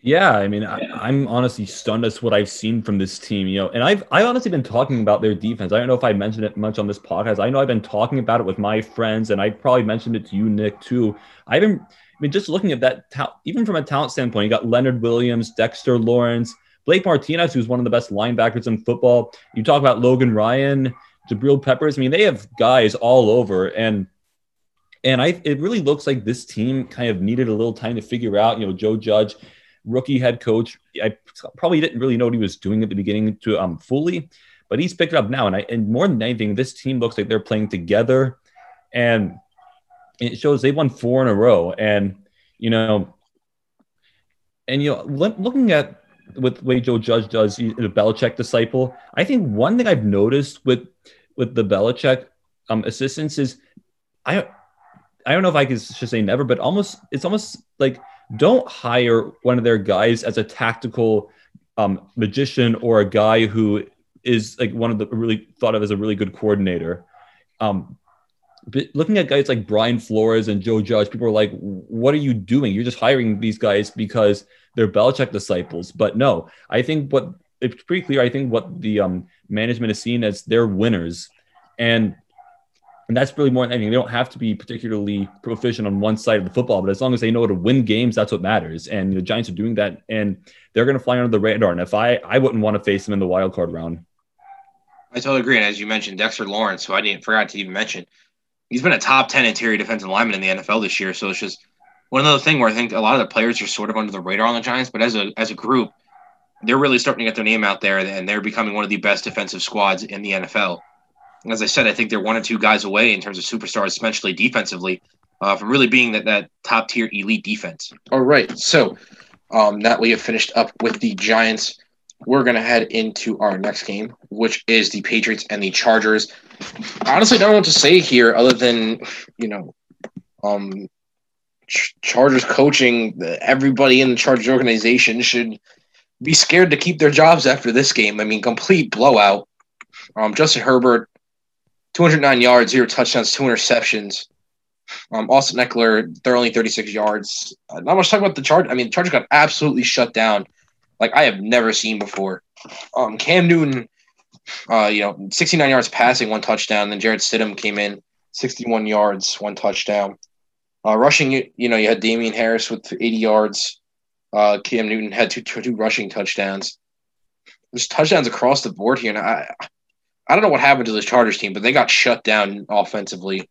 Yeah, I mean, I, am honestly stunned as what I've seen from this team. You know, and I've I honestly been talking about their defense. I don't know if I mentioned it much on this podcast. I know I've been talking about it with my friends, and I probably mentioned it to you, Nick, too. I've been, I mean, just looking at that, ta- even from a talent standpoint, you got Leonard Williams, Dexter Lawrence, Blake Martinez, who's one of the best linebackers in football. You talk about Logan Ryan, Jabril Peppers. I mean, they have guys all over, and And I, it really looks like this team kind of needed a little time to figure out. You know, Joe Judge, rookie head coach. I probably didn't really know what he was doing at the beginning to um fully, but he's picked it up now. And I, and more than anything, this team looks like they're playing together, and it shows they won four in a row. And you know, and you know, looking at with the way Joe Judge does the Belichick disciple, I think one thing I've noticed with with the Belichick um, assistants is I I don't know if I could just say never, but almost it's almost like don't hire one of their guys as a tactical um, magician or a guy who is like one of the really thought of as a really good coordinator. Um, but looking at guys like Brian Flores and Joe Judge, people are like, "What are you doing? You're just hiring these guys because they're Belichick disciples." But no, I think what it's pretty clear. I think what the um, management is seen as they're winners, and and that's really more than anything. They don't have to be particularly proficient on one side of the football, but as long as they know how to win games, that's what matters. And the Giants are doing that, and they're going to fly under the radar. And if I, I wouldn't want to face them in the wild card round. I totally agree. And as you mentioned, Dexter Lawrence, who I didn't forgot to even mention, he's been a top ten interior defensive lineman in the NFL this year. So it's just one other thing where I think a lot of the players are sort of under the radar on the Giants, but as a as a group, they're really starting to get their name out there, and they're becoming one of the best defensive squads in the NFL as I said, I think they're one or two guys away in terms of superstars, especially defensively, uh, from really being that, that top tier elite defense. All right. So um, that we have finished up with the Giants. We're to head into our next game, which is the Patriots and the Chargers. Honestly, I don't know what to say here other than, you know, um, Chargers coaching, everybody in the Chargers organization should be scared to keep their jobs after this game. I mean, complete blowout. Um, Justin Herbert 209 yards, zero touchdowns, two interceptions. Um, Austin they're only 36 yards. Uh, not much talk about the charge. I mean, the Chargers got absolutely shut down, like I have never seen before. Um, Cam Newton, uh, you know, 69 yards passing, one touchdown. Then Jarrett Stidham came in, 61 yards, one touchdown. Uh, rushing, you know, you had Damien Harris with 80 yards. Uh, Cam Newton had two, two, two rushing touchdowns. There's touchdowns across the board here, and I, I don't know what happened to this Chargers team, but they got shut down offensively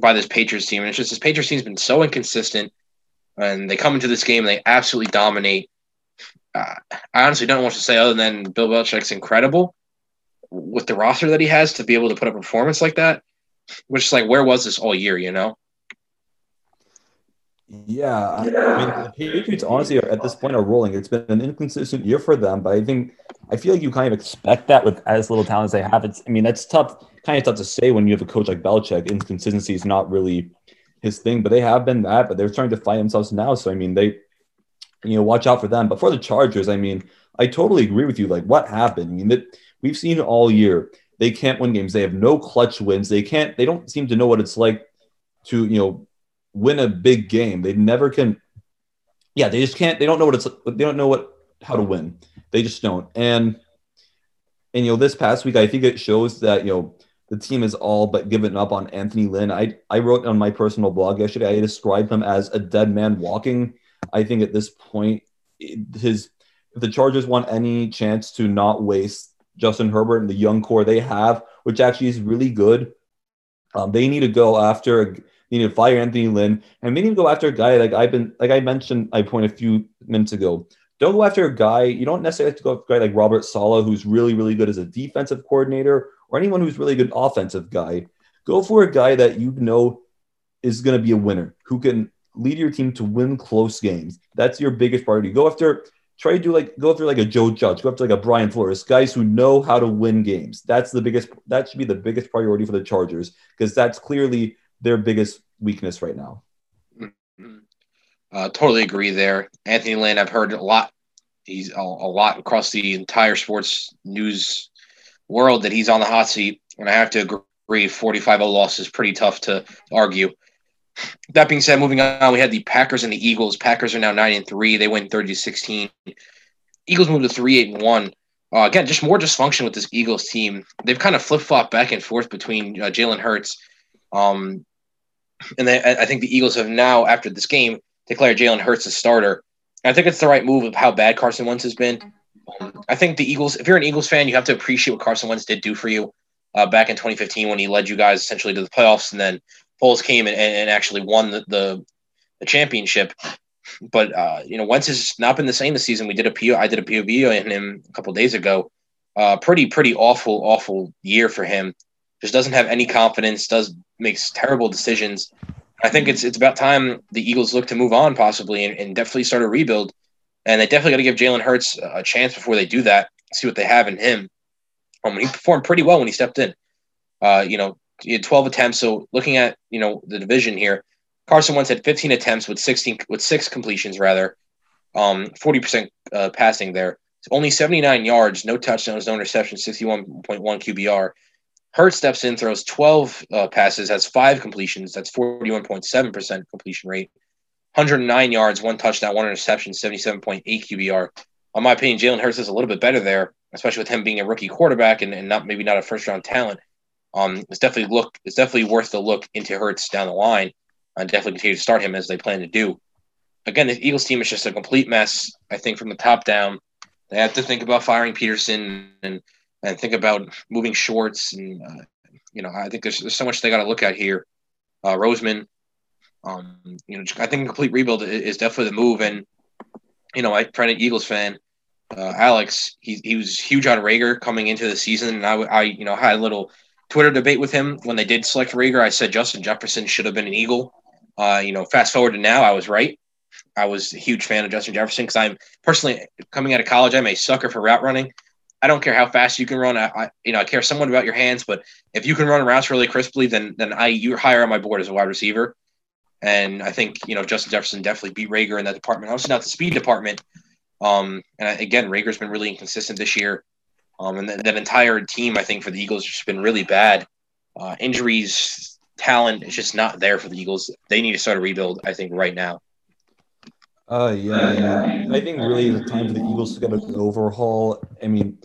by this Patriots team. And it's just this Patriots team's been so inconsistent, and they come into this game and they absolutely dominate. Uh, I honestly don't know what to say other than Bill Belichick's incredible with the roster that he has to be able to put a performance like that. Which is like, where was this all year? You know? Yeah, I mean, the Patriots honestly at this point are rolling. It's been an inconsistent year for them, but I think I feel like you kind of expect that with as little talent as they have. It's I mean that's tough, kind of tough to say when you have a coach like Belichick. Inconsistency is not really his thing, but they have been that. But they're starting to find themselves now. So I mean, they you know watch out for them. But for the Chargers, I mean, I totally agree with you. Like what happened? I mean that we've seen all year. They can't win games. They have no clutch wins. They can't. They don't seem to know what it's like to you know win a big game. They never can. Yeah, they just can't. They don't know what it's. They don't know what how to win. They just don't. And and you know, this past week, I think it shows that you know the team is all but given up on Anthony Lynn. I I wrote on my personal blog yesterday. I described him as a dead man walking. I think at this point, his if the Chargers want any chance to not waste Justin Herbert and the young core they have, which actually is really good, um, they need to go after you to fire Anthony Lynn, and to go after a guy like I've been like I mentioned. I point a few minutes ago. Don't go after a guy. You don't necessarily have to go after a guy like Robert Saleh, who's really really good as a defensive coordinator, or anyone who's really good offensive guy. Go for a guy that you know is going to be a winner, who can lead your team to win close games. That's your biggest priority. Go after try to do like go through like a Joe Judge, go after like a Brian Flores, guys who know how to win games. That's the biggest. That should be the biggest priority for the Chargers because that's clearly their biggest weakness right now. Uh, totally agree there. Anthony Lynn, I've heard a lot. He's a, a, lot across the entire sports news world that he's on the hot seat. And I have to agree, 45 0 loss is pretty tough to argue. That being said, moving on, we had the Packers and the Eagles. Packers are now 9 and 3. They win 30 to 16. Eagles moved to 3 8 and 1. Uh, again, just more dysfunction with this Eagles team. They've kind of flip flopped back and forth between uh, Jalen Hurts um, and I think the Eagles have now, after this game, declared Jalen Hurts a starter. I think it's the right move of how bad Carson Wentz has been. Um, I think the Eagles, if you're an Eagles fan, you have to appreciate what Carson Wentz did do for you uh, back in 2015 when he led you guys essentially to the playoffs and then Foles came and, and actually won the, the, the championship. But uh, you know, Wentz has not been the same this season. We did a PO, I did a POV on him a couple days ago. Uh, pretty pretty awful awful year for him. Just doesn't have any confidence. Does makes terrible decisions. I think it's it's about time the Eagles look to move on possibly and, and definitely start a rebuild. And they definitely got to give Jalen Hurts a chance before they do that. See what they have in him. Um, he performed pretty well when he stepped in. Uh, you know, he had 12 attempts. So looking at you know the division here, Carson Wentz had 15 attempts with 16 with six completions rather, um, 40% uh, passing there. Only 79 yards, no touchdowns, no interceptions, 61.1 QBR. Hurt steps in, throws 12 uh, passes, has five completions. That's 41.7% completion rate. 109 yards, one touchdown, one interception, 77.8 QBR. On my opinion, Jalen Hurts is a little bit better there, especially with him being a rookie quarterback and, and not maybe not a first round talent. Um, it's definitely look it's definitely worth the look into Hurts down the line and definitely continue to start him as they plan to do. Again, the Eagles team is just a complete mess. I think from the top down, they have to think about firing Pederson and and think about moving shorts. and uh, you know I think there's, there's so much they got to look at here. Uh, Roseman, um, you know, I think a complete rebuild is definitely the move. And you know, my friend, Eagles fan, uh, Alex, he he was huge on Reagor coming into the season, and I I you know had a little Twitter debate with him when they did select Reagor. I said Justin Jefferson should have been an Eagle. Uh, you know, fast forward to now, I was right. I was a huge fan of Justin Jefferson because I'm personally coming out of college. I'm a sucker for route running. I don't care how fast you can run. I, I, you know I care somewhat about your hands, but if you can run routes really crisply, then then I you're higher on my board as a wide receiver. And I think you know Justin Jefferson definitely beat Reagor in that department. Obviously not the speed department. Um, and again, Reagor's been really inconsistent this year. Um, and that, that entire team, I think, for the Eagles has just been really bad. Uh, injuries, talent is just not there for the Eagles. They need to start a rebuild, I think, right now. Uh, yeah, yeah. I think really the time for the Eagles to get an overhaul. I mean,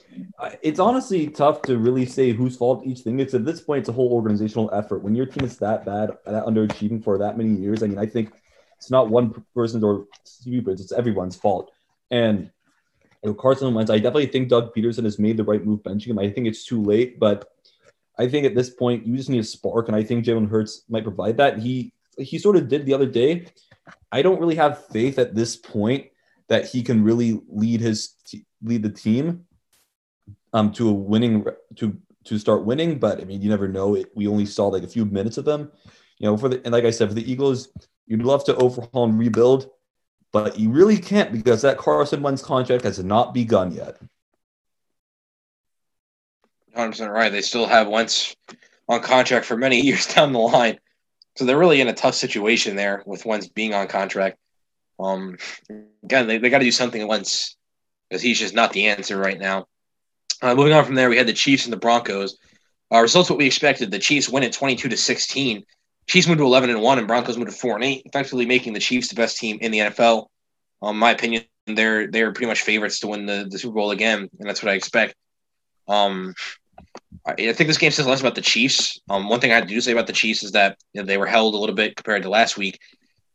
it's honestly tough to really say whose fault each thing is. At this point, it's a whole organizational effort. When your team is that bad, that underachieving for that many years, I mean, I think it's not one person's or stupid; it's everyone's fault. And you know, Carson Wentz, I definitely think Doug Pederson has made the right move benching him. I think it's too late, but I think at this point you just need a spark, and I think Jalen Hurts might provide that. He he sort of did the other day I don't really have faith at this point that he can really lead his lead the team um to a winning to to start winning. But I mean, you never know. It, we only saw like a few minutes of them. You know, for the and like I said, for the Eagles, you'd love to overhaul and rebuild, but you really can't because that Carson Wentz contract has not begun yet. 100% right. They still have Wentz on contract for many years down the line. So they're really in a tough situation there with Wentz being on contract. Um, again, they, they got to do something Wentz because he's just not the answer right now. Uh, moving on from there, we had the Chiefs and the Broncos. Uh, results what we expected. The Chiefs win at 22 to 16. Chiefs moved to 11 and 1, and Broncos moved to 4 and 8, effectively making the Chiefs the best team in the NFL. Um, my opinion, they're they're pretty much favorites to win the, the Super Bowl again, and that's what I expect. Um, I think this game says less about the Chiefs. Um, one thing I do say about the Chiefs is that you know, they were held a little bit compared to last week.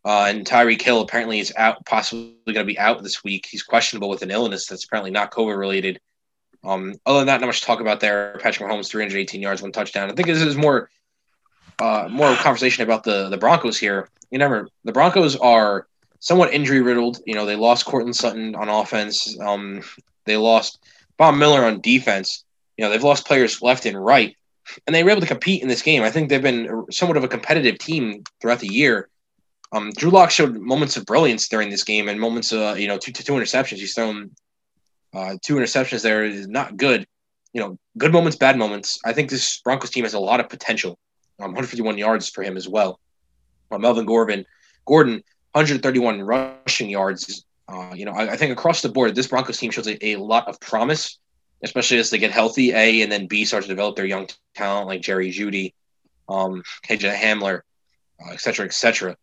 Uh, and Tyreek Hill apparently is out, possibly going to be out this week. He's questionable with an illness that's apparently not COVID related. Um, other than that, not much to talk about there. Patrick Mahomes, 318 yards, one touchdown. I think this is more, uh, more conversation about the the Broncos here. You never, the Broncos are somewhat injury riddled. You know, they lost Courtland Sutton on offense. Um, they lost Von Miller on defense. You know, they've lost players left and right, and they were able to compete in this game. I think they've been somewhat of a competitive team throughout the year. Um, Drew Lock showed moments of brilliance during this game and moments of, you know, two, two interceptions. He's thrown uh, two interceptions there is not good. You know, good moments, bad moments. I think this Broncos team has a lot of potential. Um, 151 yards for him as well. Uh, Melvin Gordon, Gordon, 131 rushing yards. Uh, you know, I, I, think across the board, this Broncos team shows a, a lot of promise especially as they get healthy, A, and then B, start to develop their young talent like Jerry Jeudy, um, KJ Hamler, uh, et cetera, et cetera.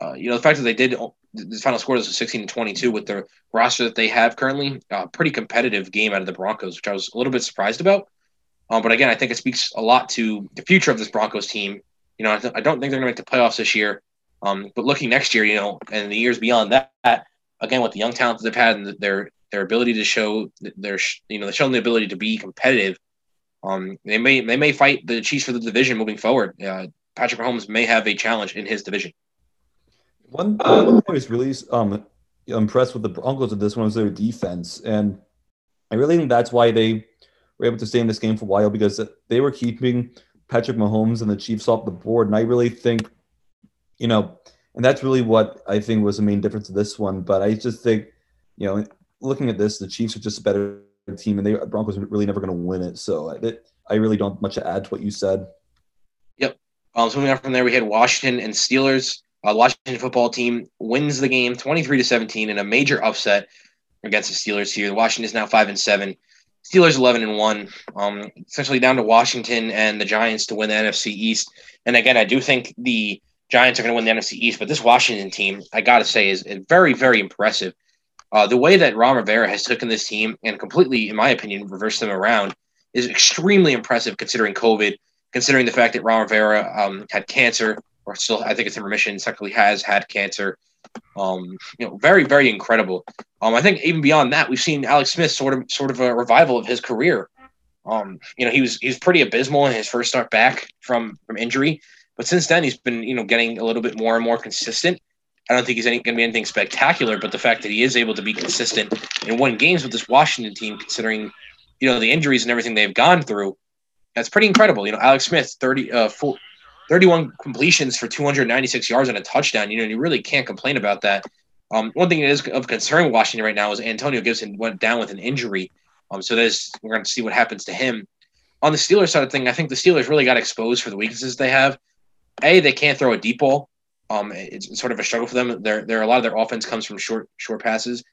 Uh, you know, the fact that they did the final score was 16 to 22 with the roster that they have currently, uh, pretty competitive game out of the Broncos, which I was a little bit surprised about. Um, but again, I think it speaks a lot to the future of this Broncos team. You know, I, th- I don't think they're going to make the playoffs this year. Um, but looking next year, you know, and the years beyond that, again, with the young talent that they've had and their their ability to show their you know they're showing the ability to be competitive. Um, they may they may fight the Chiefs for the division moving forward. Uh, Patrick Mahomes may have a challenge in his division. One thing I was really um, impressed with the Broncos of this one was their defense, and I really think that's why they were able to stay in this game for a while because they were keeping Patrick Mahomes and the Chiefs off the board, and I really think, you know, and that's really what I think was the main difference of this one. But I just think, you know, looking at this, the Chiefs are just a better team, and they Broncos are really never going to win it. So I, I really don't much to add to what you said. Yep. Um, so moving on from there, we had Washington and Steelers. Uh, Washington football team wins the game 23 to 17 in a major upset against the Steelers here. Washington is now 5 and 7. Steelers 11 and 1. Um, essentially down to Washington and the Giants to win the NFC East. And again, I do think the Giants are going to win the NFC East, but this Washington team, I got to say, is very, very impressive. Uh, the way that Ron Rivera has taken this team and completely, in my opinion, reversed them around is extremely impressive considering COVID, considering the fact that Ron Rivera um, had cancer or still I think it's in remission. Secondly, has had cancer. Um, you know, very very incredible. Um, I think even beyond that, we've seen Alex Smith sort of sort of a revival of his career. Um, you know, he was he was pretty abysmal in his first start back from from injury, but since then he's been you know getting a little bit more and more consistent. I don't think he's going to be anything spectacular, but the fact that he is able to be consistent and win games with this Washington team, considering you know the injuries and everything they've gone through, that's pretty incredible. You know, Alex Smith, 30, uh, 31 completions for 296 yards and a touchdown. You know, you really can't complain about that. Um, one thing that is of concern with Washington right now is Antonio Gibson went down with an injury. Um, so there's we're going to see what happens to him. On the Steelers side of thing, I think the Steelers really got exposed for the weaknesses they have. A, they can't throw a deep ball. Um, it's sort of a struggle for them. There, there a lot of their offense comes from short, short passes,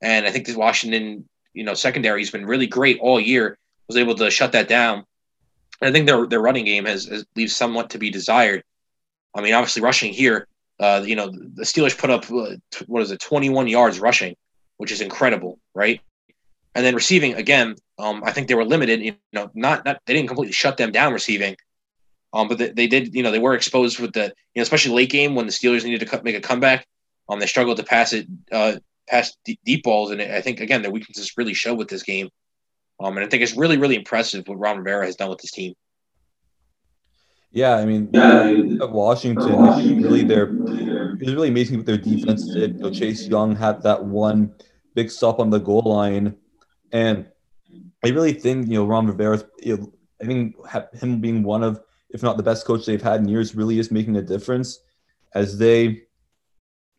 and I think this Washington, you know, secondary has been really great all year. Was able to shut that down. I think their their running game has, has leaves somewhat to be desired. I mean, obviously rushing here, uh, you know, the Steelers put up uh, what is it, 21 yards rushing, which is incredible, right? And then receiving again, um, I think they were limited. You know, not not they didn't completely shut them down receiving, um, but they, they did. You know, they were exposed with the you know, especially late game when the Steelers needed to cut, make a comeback. Um, they struggled to pass it, uh, pass deep, deep balls, and I think again their weaknesses really show with this game. Um, and I think it's really, really impressive what Ron Rivera has done with his team. Yeah, I mean, yeah. Washington, really, their it was really amazing what their defense did. You know, Chase Young had that one big stop on the goal line, and I really think you know Ron Rivera's. You know, I think him being one of, if not the best coach they've had in years, really is making a difference as they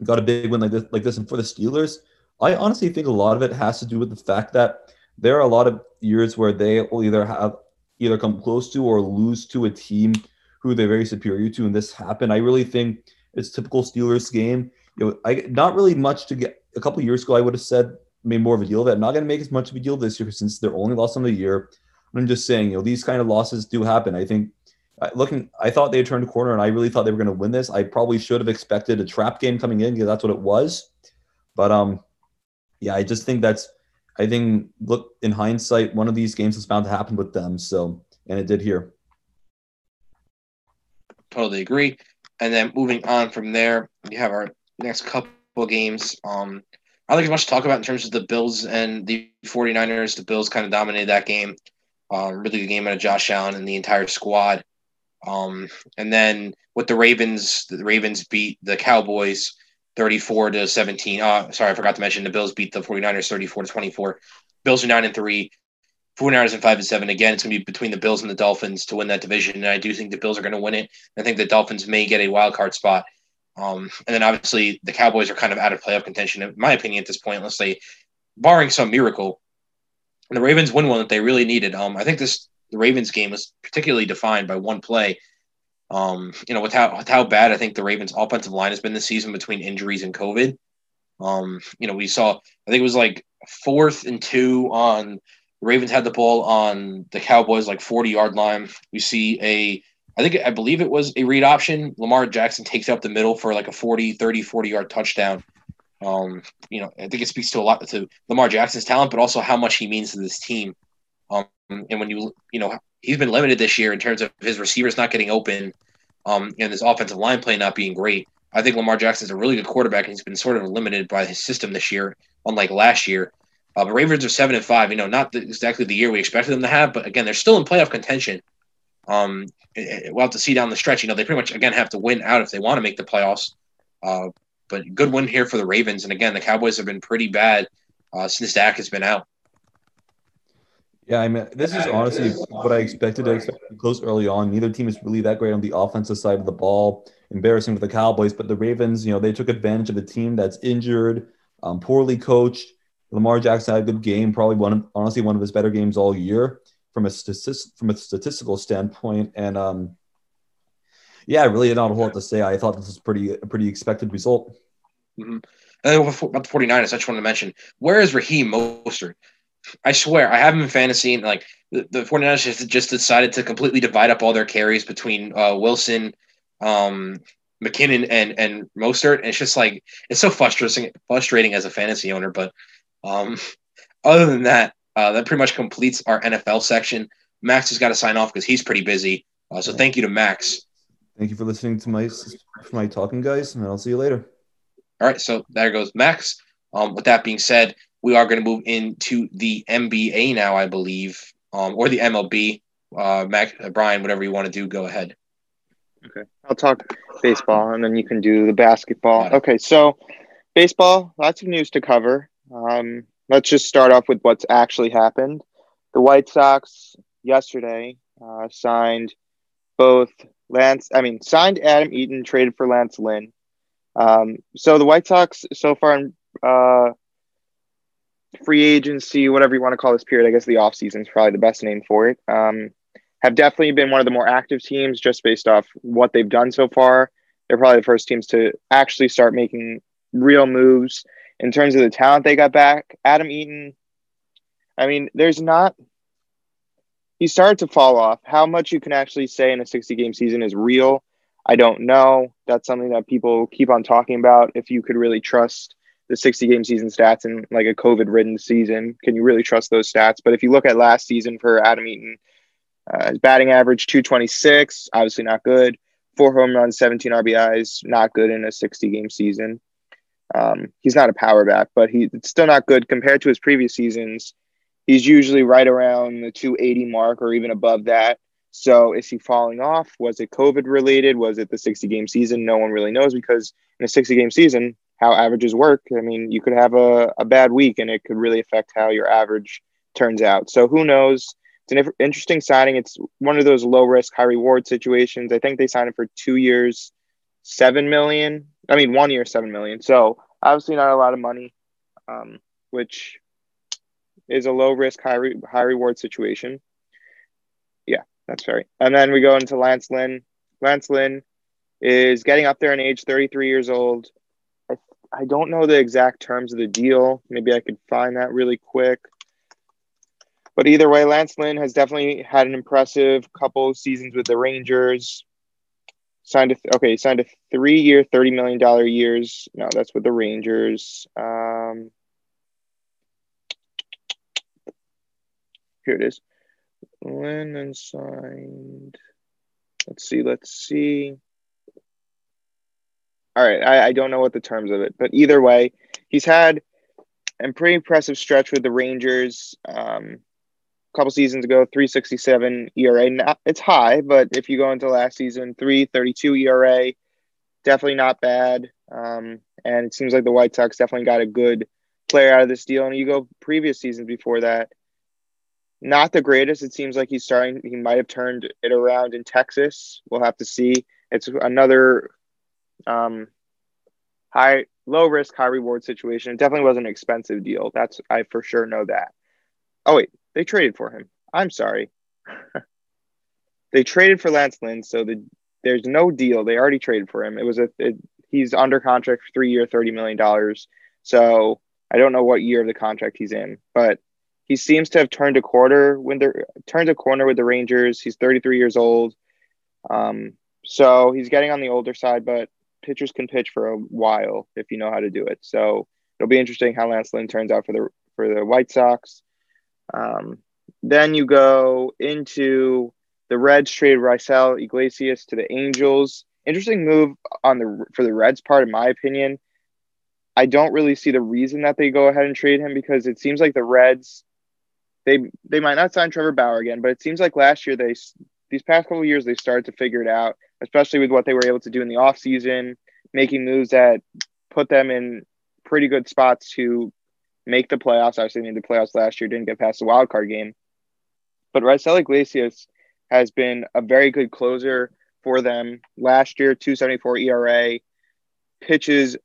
got a big win like this, like this, and for the Steelers. I honestly think a lot of it has to do with the fact that there are a lot of years where they will either have either come close to or lose to a team who they're very superior to, and this happened. I really think it's typical Steelers game. You know, I not really much to get. A couple years ago, I would have said made more of a deal of it. I'm not going to make as much of a deal this year since they're only lost on the year. I'm just saying, you know, these kind of losses do happen. I think looking, I thought they had turned a corner, and I really thought they were going to win this. I probably should have expected a trap game coming in because that's what it was. But um, yeah, I just think that's I think look in hindsight, one of these games was bound to happen with them. So, and it did here. Totally agree. And then moving on from there, we have our next couple games. Um, I don't think much to talk about in terms of the Bills and the 49ers. The Bills kind of dominated that game. Um, really good game out of Josh Allen and the entire squad. Um, and then with the Ravens, the Ravens beat the Cowboys 34 to 17. Uh, sorry, I forgot to mention the Bills beat the 49ers 34 to 24. Bills are 9 and 3. 49ers and 5 and 7. Again, it's going to be between the Bills and the Dolphins to win that division. And I do think the Bills are going to win it. I think the Dolphins may get a wild card spot. Um, and then obviously the Cowboys are kind of out of playoff contention, in my opinion, at this point, unless they, barring some miracle, and the Ravens win one that they really needed. Um, I think this the Ravens game was particularly defined by one play um, you know, with how with how bad I think the Ravens' offensive line has been this season between injuries and COVID. Um, you know, we saw I think it was like fourth and two on the Ravens had the ball on the Cowboys like 40 yard line. We see a I think I believe it was a read option. Lamar Jackson takes up the middle for like a 40, 30, 40 yard touchdown. Um, you know, I think it speaks to a lot to Lamar Jackson's talent, but also how much he means to this team. Um, and when you you know he's been limited this year in terms of his receivers not getting open, um, and his offensive line play not being great. I think Lamar Jackson's a really good quarterback, and he's been sort of limited by his system this year, unlike last year. Uh, but Ravens are seven and five. You know, not the, exactly the year we expected them to have, but again, they're still in playoff contention. Um, we'll have to see down the stretch. You know, they pretty much again have to win out if they want to make the playoffs. Uh, but good win here for the Ravens. And again, the Cowboys have been pretty bad uh, since Dak has been out. Yeah, I mean, this is honestly what I expected. I close early on. Neither team is really that great on the offensive side of the ball. Embarrassing for the Cowboys, but the Ravens, you know, they took advantage of a team that's injured, um, poorly coached. Lamar Jackson had a good game, probably one, of, honestly, one of his better games all year from a from a statistical standpoint. And um, yeah, really not a whole lot to say. I thought this was pretty a pretty expected result. Mm-hmm. And about the 49ers, I just wanted to mention where is Raheem Mostert? I swear, I have him in fantasy, and like the, the 49ers just, just decided to completely divide up all their carries between uh, Wilson, um, McKinnon, and and Mostert. And it's just like it's so frustrating, frustrating as a fantasy owner. But um, other than that, uh, that pretty much completes our NFL section. Max has got to sign off because he's pretty busy. Uh, so thank you to Max. Thank you for listening to my my talking, guys, and I'll see you later. All right, so there goes Max. Um, with that being said, we are going to move into the NBA now, I believe, um, or the MLB. Uh, Mac, uh, Brian, whatever you want to do, go ahead. Okay, I'll talk baseball, and then you can do the basketball. Okay, so baseball, lots of news to cover. Um, let's just start off with what's actually happened. The White Sox yesterday uh, signed both Lance, I mean, signed Adam Eaton, traded for Lance Lynn. Um, so the White Sox so far in uh, free agency, whatever you want to call this period, I guess the offseason is probably the best name for it. Um, have definitely been one of the more active teams just based off what they've done so far. They're probably the first teams to actually start making real moves in terms of the talent they got back. Adam Eaton, I mean, there's not. He started to fall off. How much you can actually say in a 60 game season is real, I don't know. That's something that people keep on talking about. If you could really trust the 60 game season stats in like a COVID ridden season. Can you really trust those stats? But if you look at last season for Adam Eaton, uh, his batting average 226, obviously not good. Four home runs, 17 RBIs, not good in a 60 game season. Um, he's not a power back, but he's still not good compared to his previous seasons. He's usually right around the 280 mark or even above that. So is he falling off? Was it COVID related? Was it the 60 game season? No one really knows because in a 60 game season, how averages work. I mean, you could have a, a bad week and it could really affect how your average turns out. So who knows? It's an interesting signing. It's one of those low risk, high reward situations. I think they signed him for two years, seven million. I mean, one year, seven million. So obviously not a lot of money, um, which is a low risk, high re- high reward situation. Yeah, that's fair. And then we go into Lance Lynn. Lance Lynn is getting up there in age, 33 years old. I don't know the exact terms of the deal. Maybe I could find that really quick. But either way, Lance Lynn has definitely had an impressive couple seasons with the Rangers. Signed a okay, signed a three-year, thirty million dollar years. No, that's with the Rangers. Um, here it is. Lynn and signed. Let's see. Let's see all right, I, I don't know what the terms of it, but either way, he's had a pretty impressive stretch with the Rangers. Um, a couple seasons ago, 367 ERA. Not, it's high, but if you go into last season, 332 ERA, definitely not bad. Um, and it seems like the White Sox definitely got a good player out of this deal. And you go previous seasons before that, not the greatest. It seems like he's starting, he might have turned it around in Texas. We'll have to see. It's another um, high, low risk, high reward situation. It definitely was an expensive deal. That's I for sure know that. Oh wait, they traded for him. I'm sorry. they traded for Lance Lynn, so the there's no deal. They already traded for him. It was a it, he's under contract for three year, thirty million dollars. So I don't know what year of the contract he's in, but he seems to have turned a quarter when they're turned a corner with the Rangers. He's 33 years old. Um, so he's getting on the older side, but pitchers can pitch for a while if you know how to do it. So it'll be interesting how Lance Lynn turns out for the for the White Sox. Um, then you go into the Reds trade Raisel Iglesias to the Angels. Interesting move on the for the Reds part, in my opinion. I don't really see the reason that they go ahead and trade him because it seems like the Reds they they might not sign Trevor Bauer again, but it seems like last year they these past couple years they started to figure it out, especially with what they were able to do in the offseason, making moves that put them in pretty good spots to make the playoffs. Obviously, they made the playoffs last year, didn't get past the wild card game. But Raisel Iglesias has been a very good closer for them. Last year, 274 ERA, pitches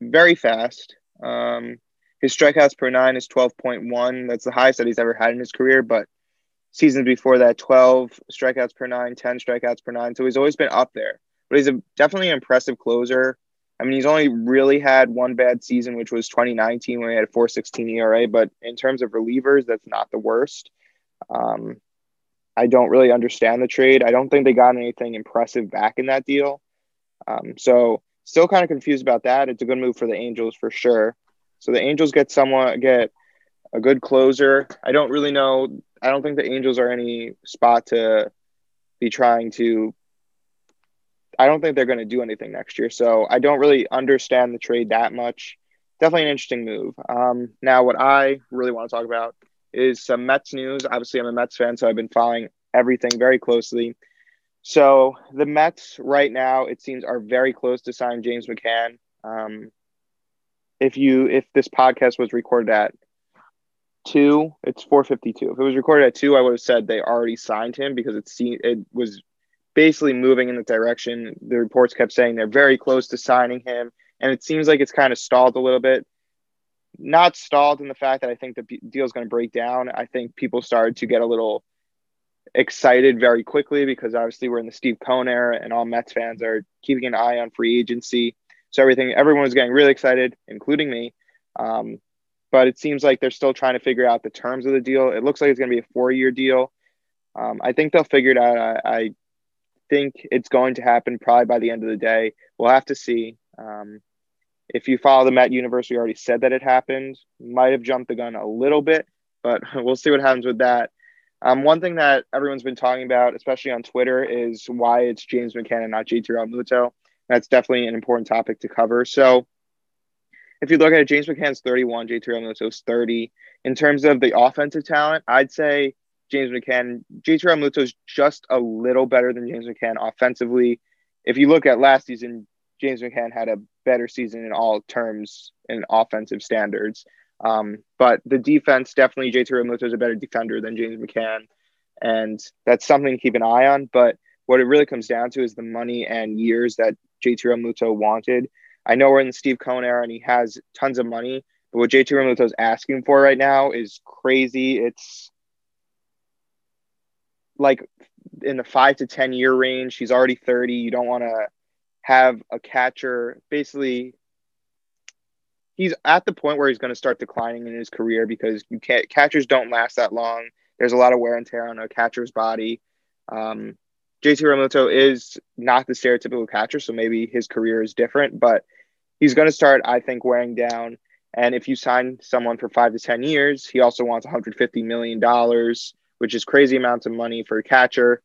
very fast. Um, his strikeouts per nine is 12.1. That's the highest that he's ever had in his career. But seasons before that, 12 strikeouts per nine, 10 strikeouts per nine. So he's always been up there. But he's a, definitely an impressive closer. I mean, he's only really had one bad season, which was 2019 when he had a 4.16 ERA. But in terms of relievers, that's not the worst. Um, I don't really understand the trade. I don't think they got anything impressive back in that deal. Um, so still kind of confused about that. It's a good move for the Angels for sure. So the Angels get someone get a good closer. I don't really know. I don't think the Angels are any spot to be trying to. I don't think they're going to do anything next year. So I don't really understand the trade that much. Definitely an interesting move. Um, now, what I really want to talk about is some Mets news. Obviously, I'm a Mets fan, so I've been following everything very closely. So the Mets right now, it seems, are very close to signing James McCann. Um, if you if this podcast was recorded at two, it's four fifty two. If it was recorded at two, I would have said they already signed him because it seemed it was basically moving in the direction. The reports kept saying they're very close to signing him, and it seems like it's kind of stalled a little bit. Not stalled in the fact that I think the deal is going to break down. I think people started to get a little excited very quickly because obviously we're in the Steve Cohen era, and all Mets fans are keeping an eye on free agency. So everything, everyone was getting really excited, including me. Um, but it seems like they're still trying to figure out the terms of the deal. It looks like it's going to be a four-year deal. Um, I think they'll figure it out. I, I, think it's going to happen probably by the end of the day. We'll have to see. Um, if you follow the Met Universe, we already said that it happened. Might have jumped the gun a little bit, but we'll see what happens with that. Um, one thing that everyone's been talking about, especially on Twitter, is why it's James McCann and not JT Realmuto. That's definitely an important topic to cover. So, if you look at it, James McCann's 31, JT Realmuto's 30. In terms of the offensive talent, I'd say James McCann, JT Realmuto's just a little better than James McCann offensively. If you look at last season, James McCann had a better season in all terms in offensive standards. Um, but the defense, definitely JT Realmuto is a better defender than James McCann. And that's something to keep an eye on. But what it really comes down to is the money and years that JT Realmuto wanted. I know we're in the Steve Cohen era and he has tons of money, but what JT Realmuto is asking for right now is crazy. It's like in the five to 10 year range. He's already 30. You don't want to have a catcher basically he's at the point where he's going to start declining in his career because you can't catchers don't last that long. There's a lot of wear and tear on a catcher's body. Um, JT Realmuto is not the stereotypical catcher, so maybe his career is different, but he's going to start, I think, wearing down. And if you sign someone for five to 10 years, he also wants $150 million, which is crazy amounts of money for a catcher.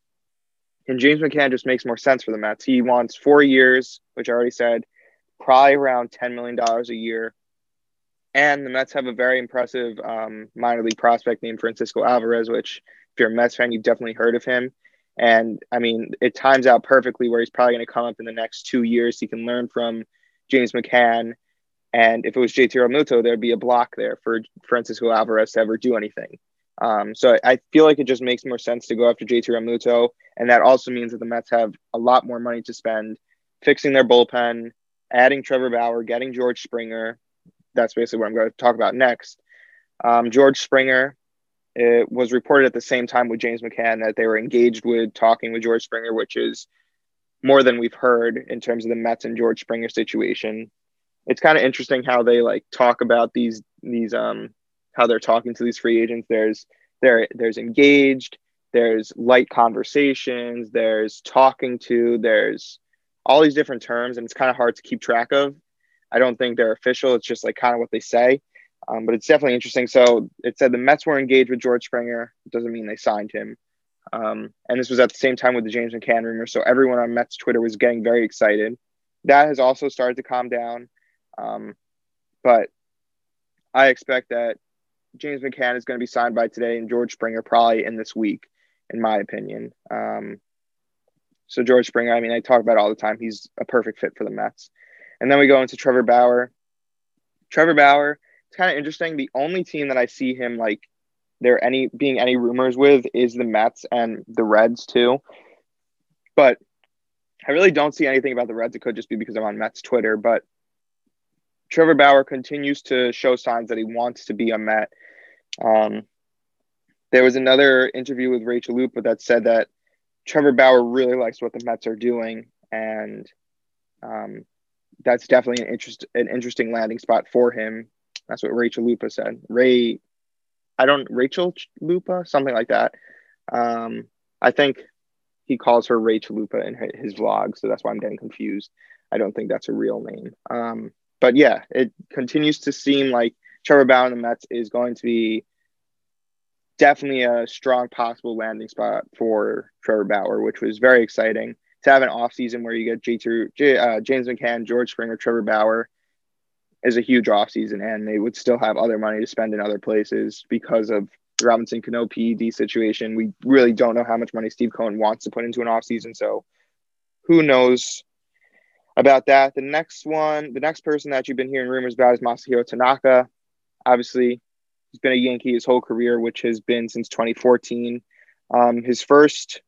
And James McCann just makes more sense for the Mets. He wants four years, which I already said, probably around $10 million a year. And the Mets have a very impressive um, minor league prospect named Francisco Alvarez, which, if you're a Mets fan, you've definitely heard of him. And I mean, it times out perfectly where he's probably going to come up in the next two years. He can learn from James McCann. And if it was JT Realmuto, there'd be a block there for Francisco Alvarez to ever do anything. Um, so I feel like it just makes more sense to go after JT Realmuto. And that also means that the Mets have a lot more money to spend fixing their bullpen, adding Trevor Bauer, getting George Springer. That's basically what I'm going to talk about next. Um, George Springer it was reported at the same time with James McCann that they were engaged with talking with George Springer, which is more than we've heard in terms of the Mets and George Springer situation. It's kind of interesting how they like talk about these these um how they're talking to these free agents. There's there there's engaged, there's light conversations, there's talking to, there's all these different terms, and it's kind of hard to keep track of. I don't think they're official. It's just like kind of what they say. Um, but it's definitely interesting. So it said the Mets were engaged with George Springer. It doesn't mean they signed him. Um, and this was at the same time with the James McCann rumor. So everyone on Mets Twitter was getting very excited. That has also started to calm down. Um, but I expect that James McCann is going to be signed by today and George Springer probably in this week. in my opinion. Um, so George Springer, I mean, I talk about all the time. He's a perfect fit for the Mets. And then we go into Trevor Bauer. Trevor Bauer, it's kind of interesting. The only team that I see him like there any being any rumors with is the Mets and the Reds too. But I really don't see anything about the Reds. It could just be because I'm on Mets Twitter, but Trevor Bauer continues to show signs that he wants to be a Met. Um, there was another interview with Rachel Chalupa that said that Trevor Bauer really likes what the Mets are doing, and um, that's definitely an interest an interesting landing spot for him. That's what Rachel Chalupa said. Ray, I don't Rachel Lupa, something like that. Um, I think he calls her Rachel Lupa in his vlog, so that's why I'm getting confused. I don't think that's a real name. Um, but yeah, it continues to seem like Trevor Bauer in the Mets is going to be definitely a strong possible landing spot for Trevor Bauer, which was very exciting to have an offseason where you get J2, J, uh, James McCann, George Springer, Trevor Bauer is a huge offseason, and they would still have other money to spend in other places because of the Robinson Cano PED situation. We really don't know how much money Steve Cohen wants to put into an offseason, so who knows about that. The next one, the next person that you've been hearing rumors about is Masahiro Tanaka. Obviously, he's been a Yankee his whole career, which has been since 2014. Um, his first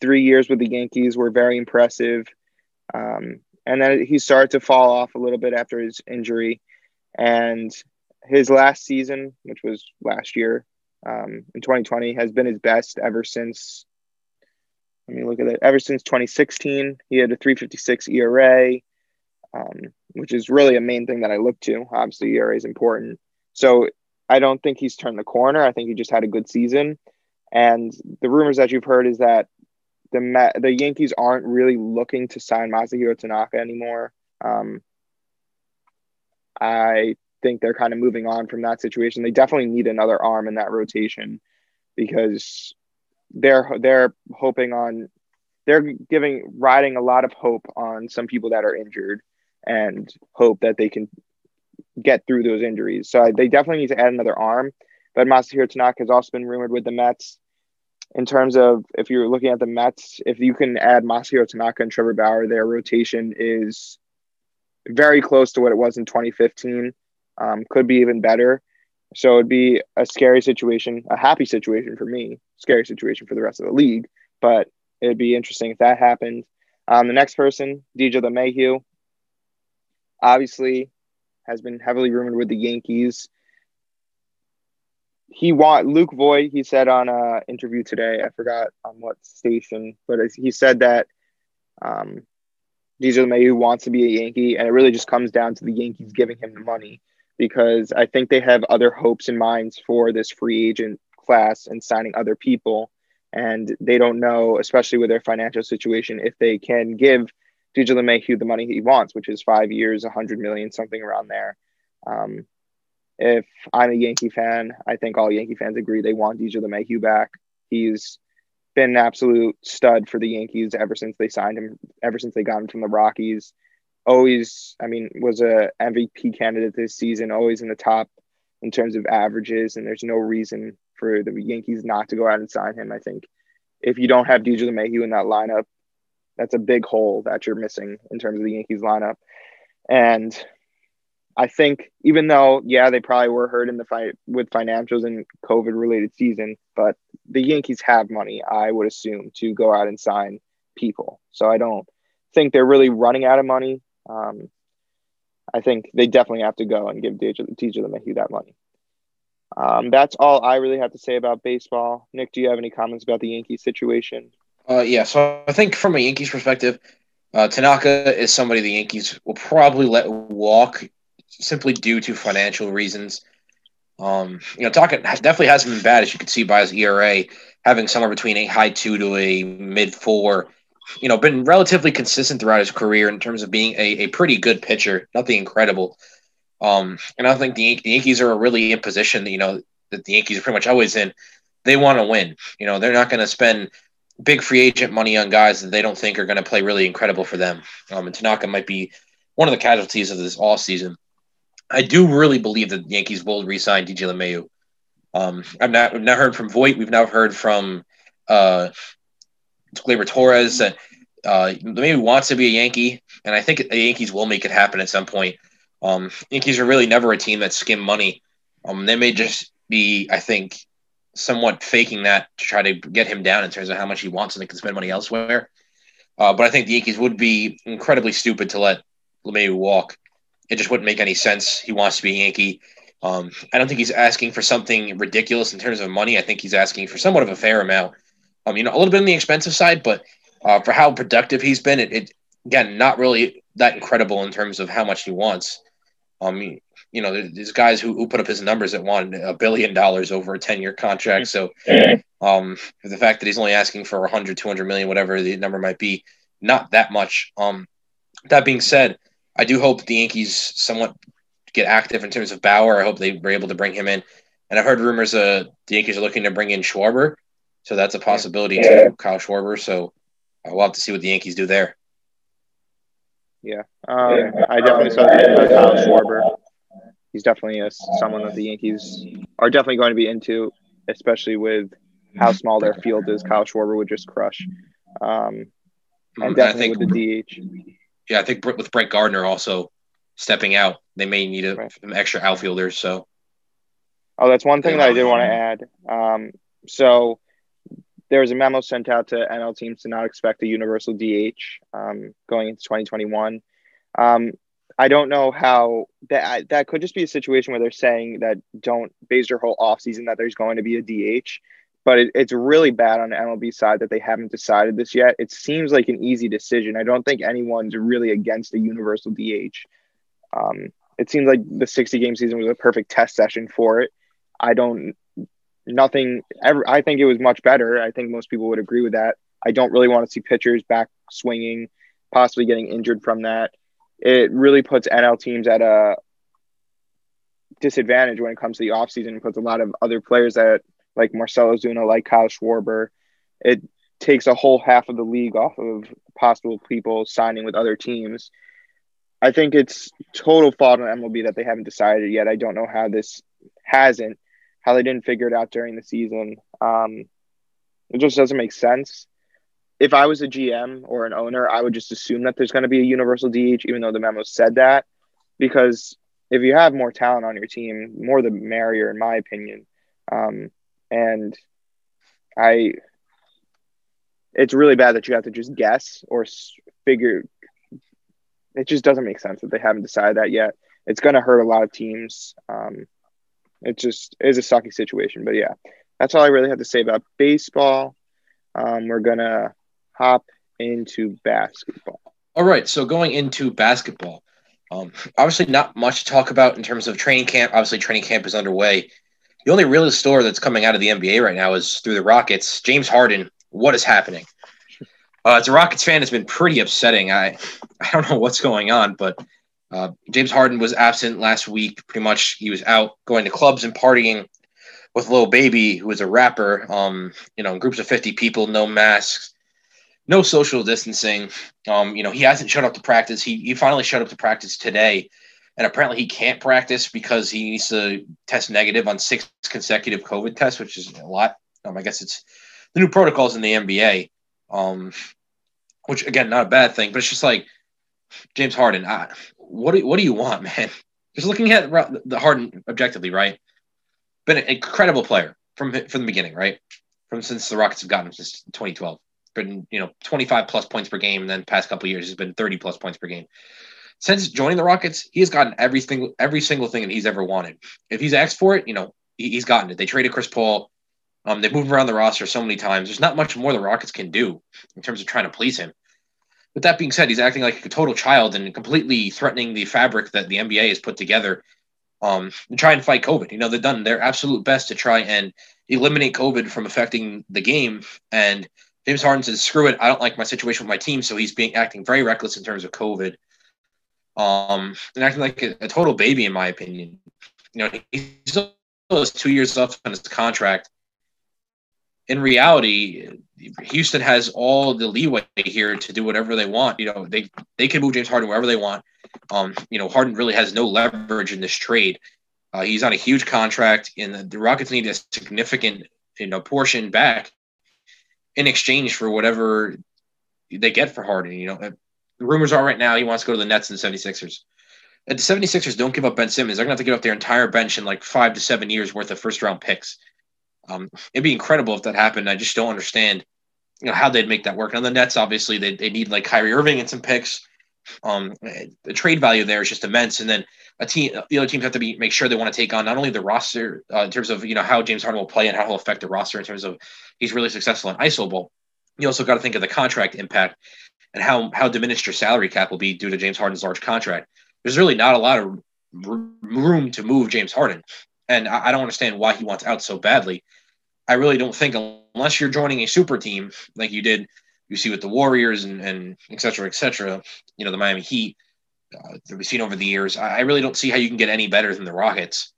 three years with the Yankees were very impressive. Um, and then he started to fall off a little bit after his injury. And his last season, which was last year um, in 2020, has been his best ever since. Let me look at it. Ever since 2016, he had a 356 ERA, um, which is really a main thing that I look to. Obviously, ERA is important. So I don't think he's turned the corner. I think he just had a good season. And the rumors that you've heard is that the the Yankees aren't really looking to sign Masahiro Tanaka anymore. Um, I think they're kind of moving on from that situation. They definitely need another arm in that rotation because they're they're hoping on they're giving riding a lot of hope on some people that are injured and hope that they can get through those injuries. So they definitely need to add another arm. But Masahiro Tanaka has also been rumored with the Mets in terms of if you're looking at the Mets, if you can add Masahiro Tanaka and Trevor Bauer, their rotation is very close to what it was in 2015. Um, could be even better. So it'd be a scary situation, a happy situation for me, scary situation for the rest of the league. But it'd be interesting if that happened. Um, the next person, DJ LeMahieu, obviously has been heavily rumored with the Yankees he want Luke Voit. He said on a interview today, I forgot on what station, but he said that um, DJ LeMahieu wants to be a Yankee, and it really just comes down to the Yankees giving him the money because I think they have other hopes and minds for this free agent class and signing other people, and they don't know, especially with their financial situation, if they can give DJ LeMahieu the money he wants, which is five years, a hundred million, something around there. Um, if I'm a Yankee fan, I think all Yankee fans agree they want DJ LeMahieu back. He's been an absolute stud for the Yankees ever since they signed him, ever since they got him from the Rockies. Always, I mean, was a MVP candidate this season, always in the top in terms of averages, and there's no reason for the Yankees not to go out and sign him. I think if you don't have DJ LeMahieu in that lineup, that's a big hole that you're missing in terms of the Yankees lineup. And I think even though yeah they probably were hurt in the fight with financials and COVID related season, but the Yankees have money I would assume to go out and sign people. So I don't think they're really running out of money. Um, I think they definitely have to go and give DJ, DJ LeMahieu that money. Um, that's all I really have to say about baseball. Nick, do you have any comments about the Yankees situation? Uh, yeah, so I think from a Yankees perspective, uh, Tanaka is somebody the Yankees will probably let walk simply due to financial reasons. Um, you know, Tanaka definitely hasn't been bad as you can see by his ERA, having somewhere between a high two to a mid four. You know, been relatively consistent throughout his career in terms of being a, a pretty good pitcher, nothing incredible. Um, and I think the, the Yankees are really in position, you know, that the Yankees are pretty much always in. They want to win. You know, they're not going to spend big free agent money on guys that they don't think are going to play really incredible for them. Um, and Tanaka might be one of the casualties of this all season. I do really believe that the Yankees will re-sign DJ LeMahieu. Um, I've not, we've not heard from Voit. We've now heard from uh, Gleyber Torres that uh, maybe wants to be a Yankee, and I think the Yankees will make it happen at some point. Um, Yankees are really never a team that skim money. Um, they may just be, I think, somewhat faking that to try to get him down in terms of how much he wants and they can spend money elsewhere. Uh, but I think the Yankees would be incredibly stupid to let LeMahieu walk. It just wouldn't make any sense. He wants to be a Yankee. Um, I don't think he's asking for something ridiculous in terms of money. I think he's asking for somewhat of a fair amount. Um, you know, a little bit on the expensive side, but uh, for how productive he's been, it, it again not really that incredible in terms of how much he wants. Um, you know, there's guys who, who put up his numbers that want a billion dollars over a 10 year contract. So, um, the fact that he's only asking for 100, 200 million, whatever the number might be, not that much. Um, that being said, I do hope the Yankees somewhat get active in terms of Bauer. I hope they were able to bring him in. And I've heard rumors uh, the Yankees are looking to bring in Schwarber. So that's a possibility too, Kyle Schwarber. So uh, we'll have to see what the Yankees do there. Yeah, um, I definitely saw that Kyle Schwarber. He's definitely a, someone that the Yankees are definitely going to be into, especially with how small their field is. Kyle Schwarber would just crush. Um, and definitely think, with the DH. Yeah, I think with Brett Gardner also stepping out, they may need a, right. some extra outfielders. So, oh, that's one thing that I did want to add. Um, so there was a memo sent out to NL teams to not expect a universal DH um, going into 2021. Um, I don't know how that that could just be a situation where they're saying that don't base your whole offseason that there's going to be a DH, but it, it's really bad on the MLB side that they haven't decided this yet. It seems like an easy decision. I don't think anyone's really against a universal DH. Um, it seems like the 60 game season was a perfect test session for it. I don't nothing ever. I think it was much better. I think most people would agree with that. I don't really want to see pitchers back swinging, possibly getting injured from that. It really puts NL teams at a disadvantage when it comes to the offseason and puts a lot of other players that like Marcell Ozuna, like Kyle Schwarber. It takes a whole half of the league off of possible people signing with other teams. I think it's total fault on MLB that they haven't decided yet. I don't know how this hasn't how they didn't figure it out during the season. Um, it just doesn't make sense. If I was a GM or an owner, I would just assume that there's going to be a universal DH, even though the memo said that, because if you have more talent on your team, more the merrier, in my opinion. Um, and I, it's really bad that you have to just guess or figure. It just doesn't make sense that they haven't decided that yet. It's going to hurt a lot of teams. Um, it just is a sucky situation. But yeah, that's all I really have to say about baseball. Um, we're gonna hop into basketball. All right, so going into basketball, um, obviously not much to talk about in terms of training camp. Obviously, training camp is underway. The only real store that's coming out of the NBA right now is through the Rockets. James Harden, what is happening? Uh, as a Rockets fan, it's been pretty upsetting. I I don't know what's going on, but uh, James Harden was absent last week. Pretty much, he was out going to clubs and partying with Lil Baby, who is a rapper. Um, you know, in groups of fifty people, no masks, no social distancing. Um, you know, he hasn't showed up to practice. He he finally showed up to practice today, and apparently he can't practice because he needs to test negative on six consecutive COVID tests, which is a lot. Um, I guess it's the new protocols in the NBA. Um, which again, not a bad thing, but it's just like James Harden. I, what do, what do you want, man? Just looking at the Harden objectively, right? Been an incredible player from from the beginning, right? From since the Rockets have gotten him since 2012. Been you know 25 plus points per game, and then past couple years has been 30 plus points per game. Since joining the Rockets, he has gotten everything, every single thing that he's ever wanted. If he's asked for it, you know he, he's gotten it. They traded Chris Paul. Um, they moved around the roster so many times. There's not much more the Rockets can do in terms of trying to please him. But that being said, he's acting like a total child and completely threatening the fabric that the NBA has put together um, to try and fight COVID. You know, they've done their absolute best to try and eliminate COVID from affecting the game. And James Harden says, "Screw it! I don't like my situation with my team." So he's being acting very reckless in terms of COVID, um, and acting like a, a total baby, in my opinion. You know, he still has two years left on his contract, in reality, Houston has all the leeway here to do whatever they want. You know, they they can move James Harden wherever they want. Um, you know, Harden really has no leverage in this trade. Uh, he's on a huge contract, and the, the Rockets need a significant you know portion back in exchange for whatever they get for Harden. You know, the rumors are right now he wants to go to the Nets and the 76ers. If the 76ers don't give up Ben Simmons, they're going to have to give up their entire bench in like five to seven years worth of first round picks. Um, it'd be incredible if that happened. I just don't understand, you know, how they'd make that work. And the Nets, obviously, they, they need like Kyrie Irving and some picks. Um, the trade value there is just immense. And then a team, the other teams have to be make sure they want to take on not only the roster uh, in terms of you know how James Harden will play and how he'll affect the roster in terms of he's really successful in iso. You also got to think of the contract impact and how how diminished your salary cap will be due to James Harden's large contract. There's really not a lot of room to move James Harden, and I, I don't understand why he wants out so badly. I really don't think unless you're joining a super team like you did, you see with the Warriors and and et cetera, et cetera. You know the Miami Heat uh, that we've seen over the years. I, I, really don't see how you can get any better than the Rockets.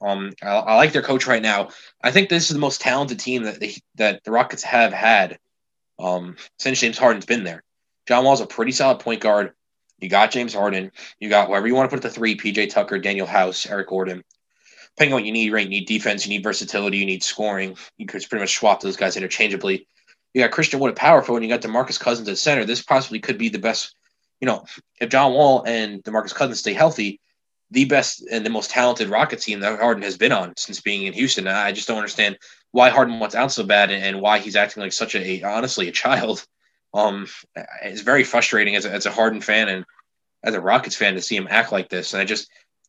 Um, I, I, like their coach right now. I think this is the most talented team that that the Rockets have had um, since James Harden's been there. John Wall's a pretty solid point guard. You got James Harden. You got whoever you want to put at the three: PJ Tucker, Danuel House, Eric Gordon. Depending on what you need, right? You need defense, you need versatility, you need scoring. You could pretty much swap those guys interchangeably. You got Christian Wood at power forward, and you got DeMarcus Cousins at center. This possibly could be the best you know, if John Wall and DeMarcus Cousins stay healthy, the best and the most talented Rocket team that Harden has been on since being in Houston. I just don't understand why Harden wants out so bad and why he's acting like such a, honestly a child. Um, it's very frustrating as a, as a Harden fan and as a Rockets fan to see him act like this. And I just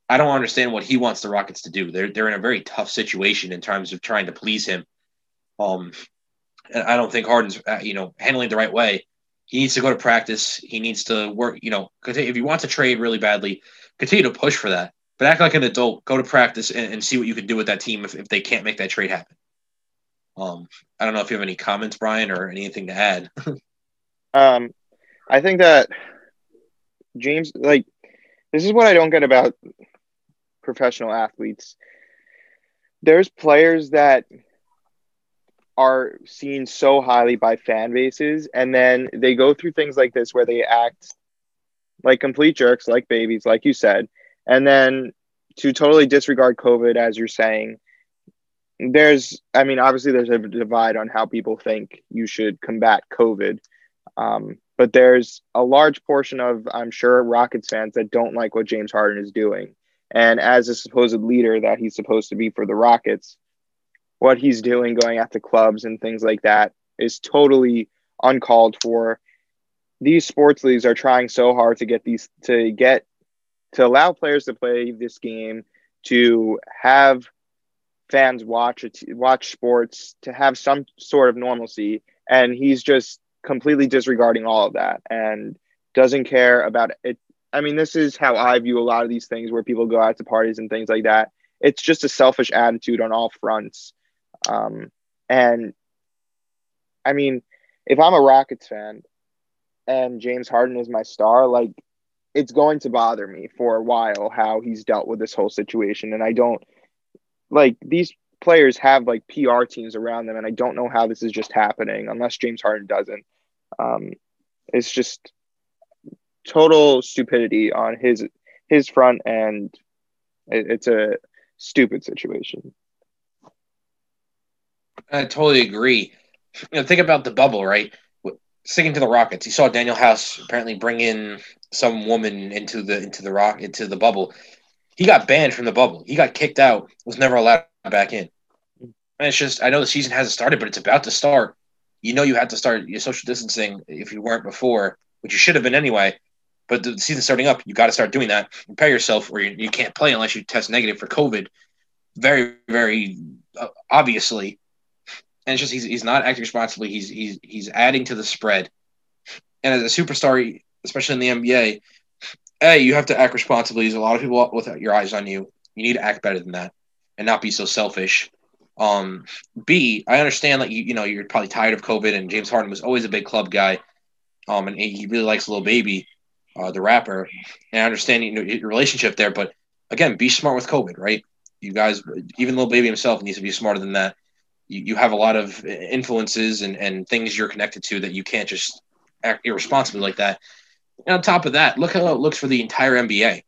I don't understand what he wants the Rockets to do. They're they're in a very tough situation in terms of trying to please him. Um, and I don't think Harden's uh, you know handling the right way he needs to go to practice. He needs to work, you know, if you want to trade really badly, continue to push for that. But act like an adult, go to practice and, and see what you can do with that team if, if they can't make that trade happen. Um, I don't know if you have any comments, Brian, or anything to add. um, I think that James, like, this is what I don't get about professional athletes. There's players that are seen so highly by fan bases and then they go through things like this where they act like complete jerks like babies like you said and then to totally disregard covid as you're saying there's i mean obviously there's a divide on how people think you should combat covid um, but there's a large portion of i'm sure rockets fans that don't like what james harden is doing and as a supposed leader that he's supposed to be for the rockets what he's doing going to clubs and things like that is totally uncalled for. These sports leagues are trying so hard to get these to get to allow players to play this game, to have fans watch it, watch sports, to have some sort of normalcy, and he's just completely disregarding all of that and doesn't care about it. I mean, this is how I view a lot of these things where people go out to parties and things like that. It's just a selfish attitude on all fronts um, and I mean, if I'm a Rockets fan and James Harden is my star, like it's going to bother me for a while how he's dealt with this whole situation. And I don't like these players have like PR teams around them, and I don't know how this is just happening unless James Harden doesn't. Um, it's just total stupidity on his his front, and it, it's a stupid situation. I totally agree. You know, think about the bubble, right? Sticking to the Rockets, you saw Danuel House apparently bring in some woman into the into the rock into the bubble. He got banned from the bubble. He got kicked out. Was never allowed back in. And it's just I know the season hasn't started, but it's about to start. You know you had to start your social distancing if you weren't before, which you should have been anyway. But the season starting up, you got to start doing that. Prepare yourself, or you, you can't play unless you test negative for COVID. Very, very uh, obviously and it's just he's, he's not acting responsibly. He's he's he's adding to the spread. And as a superstar, especially in the NBA, a you have to act responsibly. There's a lot of people with your eyes on you. You need to act better than that, and not be so selfish. Um, B, I understand that you you know you're probably tired of COVID, and James Harden was always a big club guy. Um, and he really likes Lil Baby, uh, the rapper. And I understand you know, your relationship there, but again, be smart with COVID, right? You guys, even Lil Baby himself needs to be smarter than that you, you have a lot of influences and, and things you're connected to that you can't just act irresponsibly like that. And on top of that, look how it looks for the entire NBA.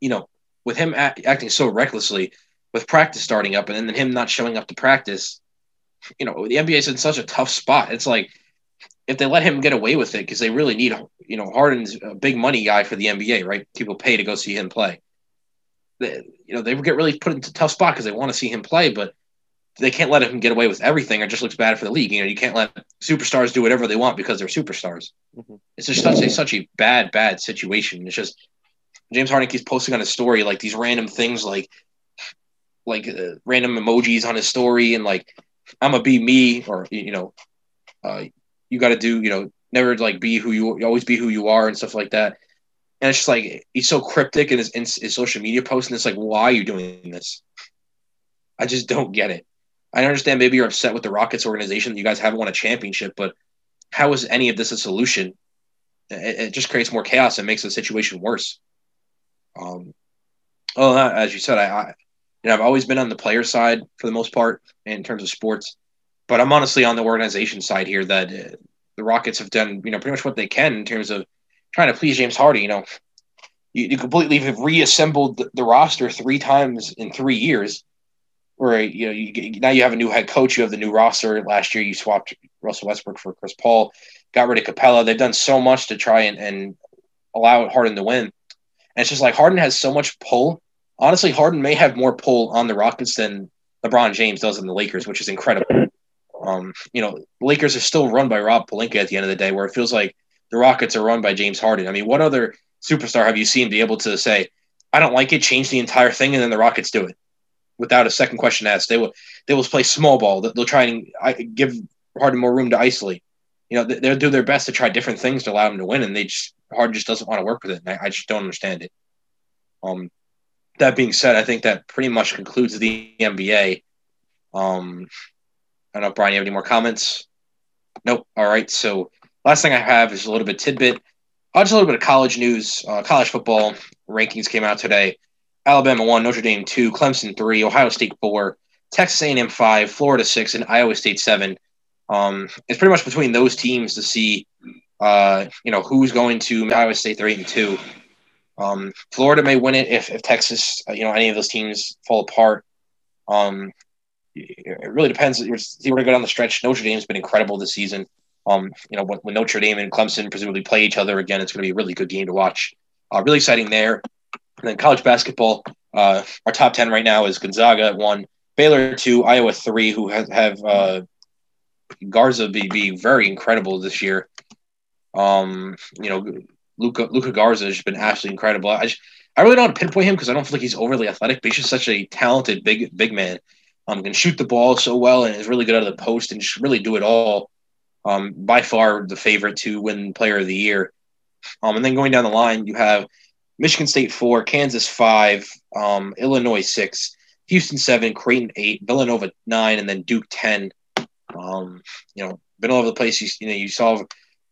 You know, with him act, acting so recklessly, with practice starting up, and then him not showing up to practice, you know, the NBA is in such a tough spot. It's like if they let him get away with it because they really need, you know, Harden's a big money guy for the NBA, right? People pay to go see him play. They, you know, they get really put into a tough spot because they want to see him play, but they can't let him get away with everything. It just looks bad for the league. You know, you can't let superstars do whatever they want because they're superstars. Mm-hmm. It's just such a such a bad, bad situation. It's just James Harden keeps posting on his story like these random things, like like uh, random emojis on his story, and like I'm a be me, or you know, uh, you got to do, you know, never like be who you, you always be who you are and stuff like that. And it's just like he's so cryptic in his, in his social media posts, and it's like, why are you doing this? I just don't get it. I understand maybe you're upset with the Rockets organization. That you guys haven't won a championship, but how is any of this a solution? It, it just creates more chaos and makes the situation worse. Um, oh, as you said, I, I, you know, I've always been on the player side for the most part in terms of sports, but I'm honestly on the organization side here. That uh, the Rockets have done, you know, pretty much what they can in terms of trying to please James Harden. You know, you, you completely have reassembled the roster three times in three years where you know you now you have a new head coach, you have the new roster. Last year you swapped Russell Westbrook for Chris Paul, got rid of Capela. They've done so much to try and, and allow Harden to win. And it's just like Harden has so much pull. Honestly, Harden may have more pull on the Rockets than LeBron James does in the Lakers, which is incredible. Um, you know, Lakers are still run by Rob Pelinka at the end of the day, where it feels like the Rockets are run by James Harden. I mean, what other superstar have you seen be able to say, I don't like it, change the entire thing, and then the Rockets do it? Without a second question asked. They will they will play small ball. They'll try and give Harden more room to isolate. You know, they'll do their best to try different things to allow him to win, and they just Harden just doesn't want to work with it. And I, I just don't understand it. Um, that being said, I think that pretty much concludes the NBA. Um, I don't know, Brian, you have any more comments? Nope. All right. So last thing I have is a little bit tidbit. Uh, just a little bit of college news. Uh, college football rankings came out today. Alabama one, Notre Dame two, Clemson three, Ohio State four, Texas A&M five, Florida six, and Iowa State seven. Um, it's pretty much between those teams to see, uh, you know, who's going to Iowa State. Eight and two. Um, Florida may win it if, if Texas, uh, you know, any of those teams fall apart. Um, it really depends. We're going to go down the stretch. Notre Dame's been incredible this season. Um, you know, when, when, Notre Dame and Clemson presumably play each other again, it's going to be a really good game to watch. Uh, really exciting there. And then college basketball, uh, our top 10 right now is Gonzaga at one, Baylor two, Iowa three, who have, have uh, Garza be, be very incredible this year. Um, you know, Luca, Luka Garza has been absolutely incredible. I just, I really don't want to pinpoint him because I don't feel like he's overly athletic, but he's just such a talented big big man. Um, can shoot the ball so well and is really good out of the post and just really do it all. Um, by far the favorite to win Player of the Year. Um, and then going down the line, you have Michigan State four, Kansas five, um, Illinois six, Houston seven, Creighton eight, Villanova nine, and then Duke ten. Um, you know, been all over the place. You, you know, you saw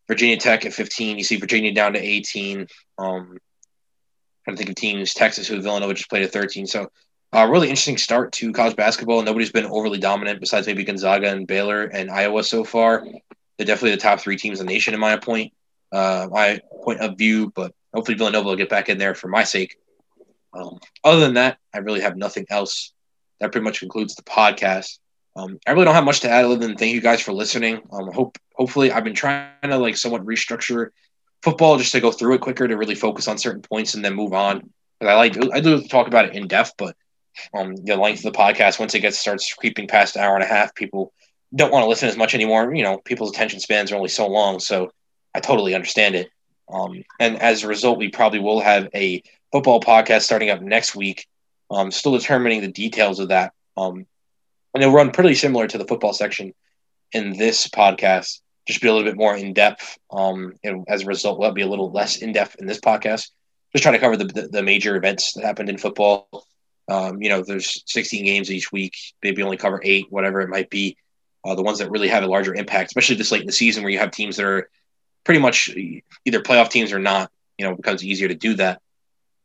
Virginia Tech at fifteen. You see Virginia down to eighteen. Um, I'm thinking teams Texas, who Villanova just played at thirteen. So, uh, really interesting start to college basketball. Nobody's been overly dominant besides maybe Gonzaga and Baylor and Iowa so far. They're definitely the top three teams in the nation, in my point, uh, my point of view. But hopefully Villanova will get back in there for my sake. Um, other than that, I really have nothing else. That pretty much concludes the podcast. Um, I really don't have much to add other than thank you guys for listening. Um, hope hopefully I've been trying to like somewhat restructure football just to go through it quicker to really focus on certain points and then move on. Because I like I do talk about it in depth, but um, the length of the podcast once it gets starts creeping past an hour and a half, people don't want to listen as much anymore. You know, people's attention spans are only so long, so I totally understand it. Um, and as a result, we probably will have a football podcast starting up next week. Um, still determining the details of that. Um, and it'll run pretty similar to the football section in this podcast, just be a little bit more in depth. Um, and as a result, we'll be a little less in depth in this podcast. Just trying to cover the, the, the major events that happened in football. Um, you know, there's 16 games each week, maybe only cover eight, whatever it might be. Uh, the ones that really have a larger impact, especially this late in the season where you have teams that are pretty much either playoff teams or not, you know, becomes easier to do that.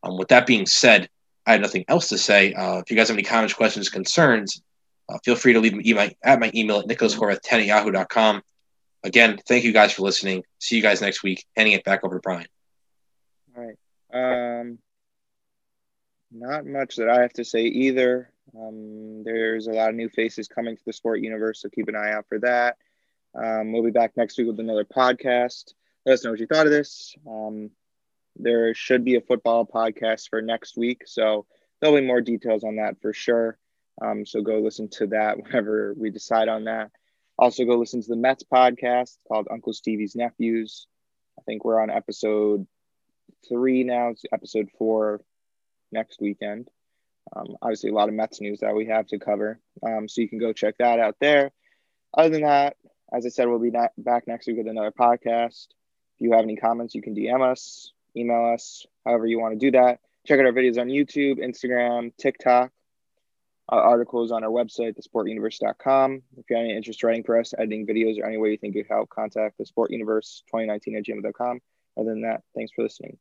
Um, with that being said, I have nothing else to say. Uh, if you guys have any comments, questions, concerns, uh, feel free to leave them at my email at nicholascorveth10 at yahoo.com. Again, thank you guys for listening. See you guys next week. Handing it back over to Brian. All right. Um, not much that I have to say either. Um, there's a lot of new faces coming to the sport universe, so keep an eye out for that. Um, we'll be back next week with another podcast. Let us know what you thought of this. Um, there should be a football podcast for next week, so there'll be more details on that for sure. Um, so go listen to that whenever we decide on that. Also, go listen to the Mets podcast called Uncle Stevie's Nephews. I think we're on episode three now. It's episode four next weekend. Um, obviously, a lot of Mets news that we have to cover. Um, so you can go check that out there. Other than that, as I said, we'll be back next week with another podcast. If you have any comments, you can DM us, email us, however you want to do that. Check out our videos on YouTube, Instagram, TikTok. Our articles on our website, thesportuniverse.com. If you have any interest writing for us, editing videos, or any way you think you could help, contact the Sport Universe 2019 at gmail.com. Other than that, thanks for listening.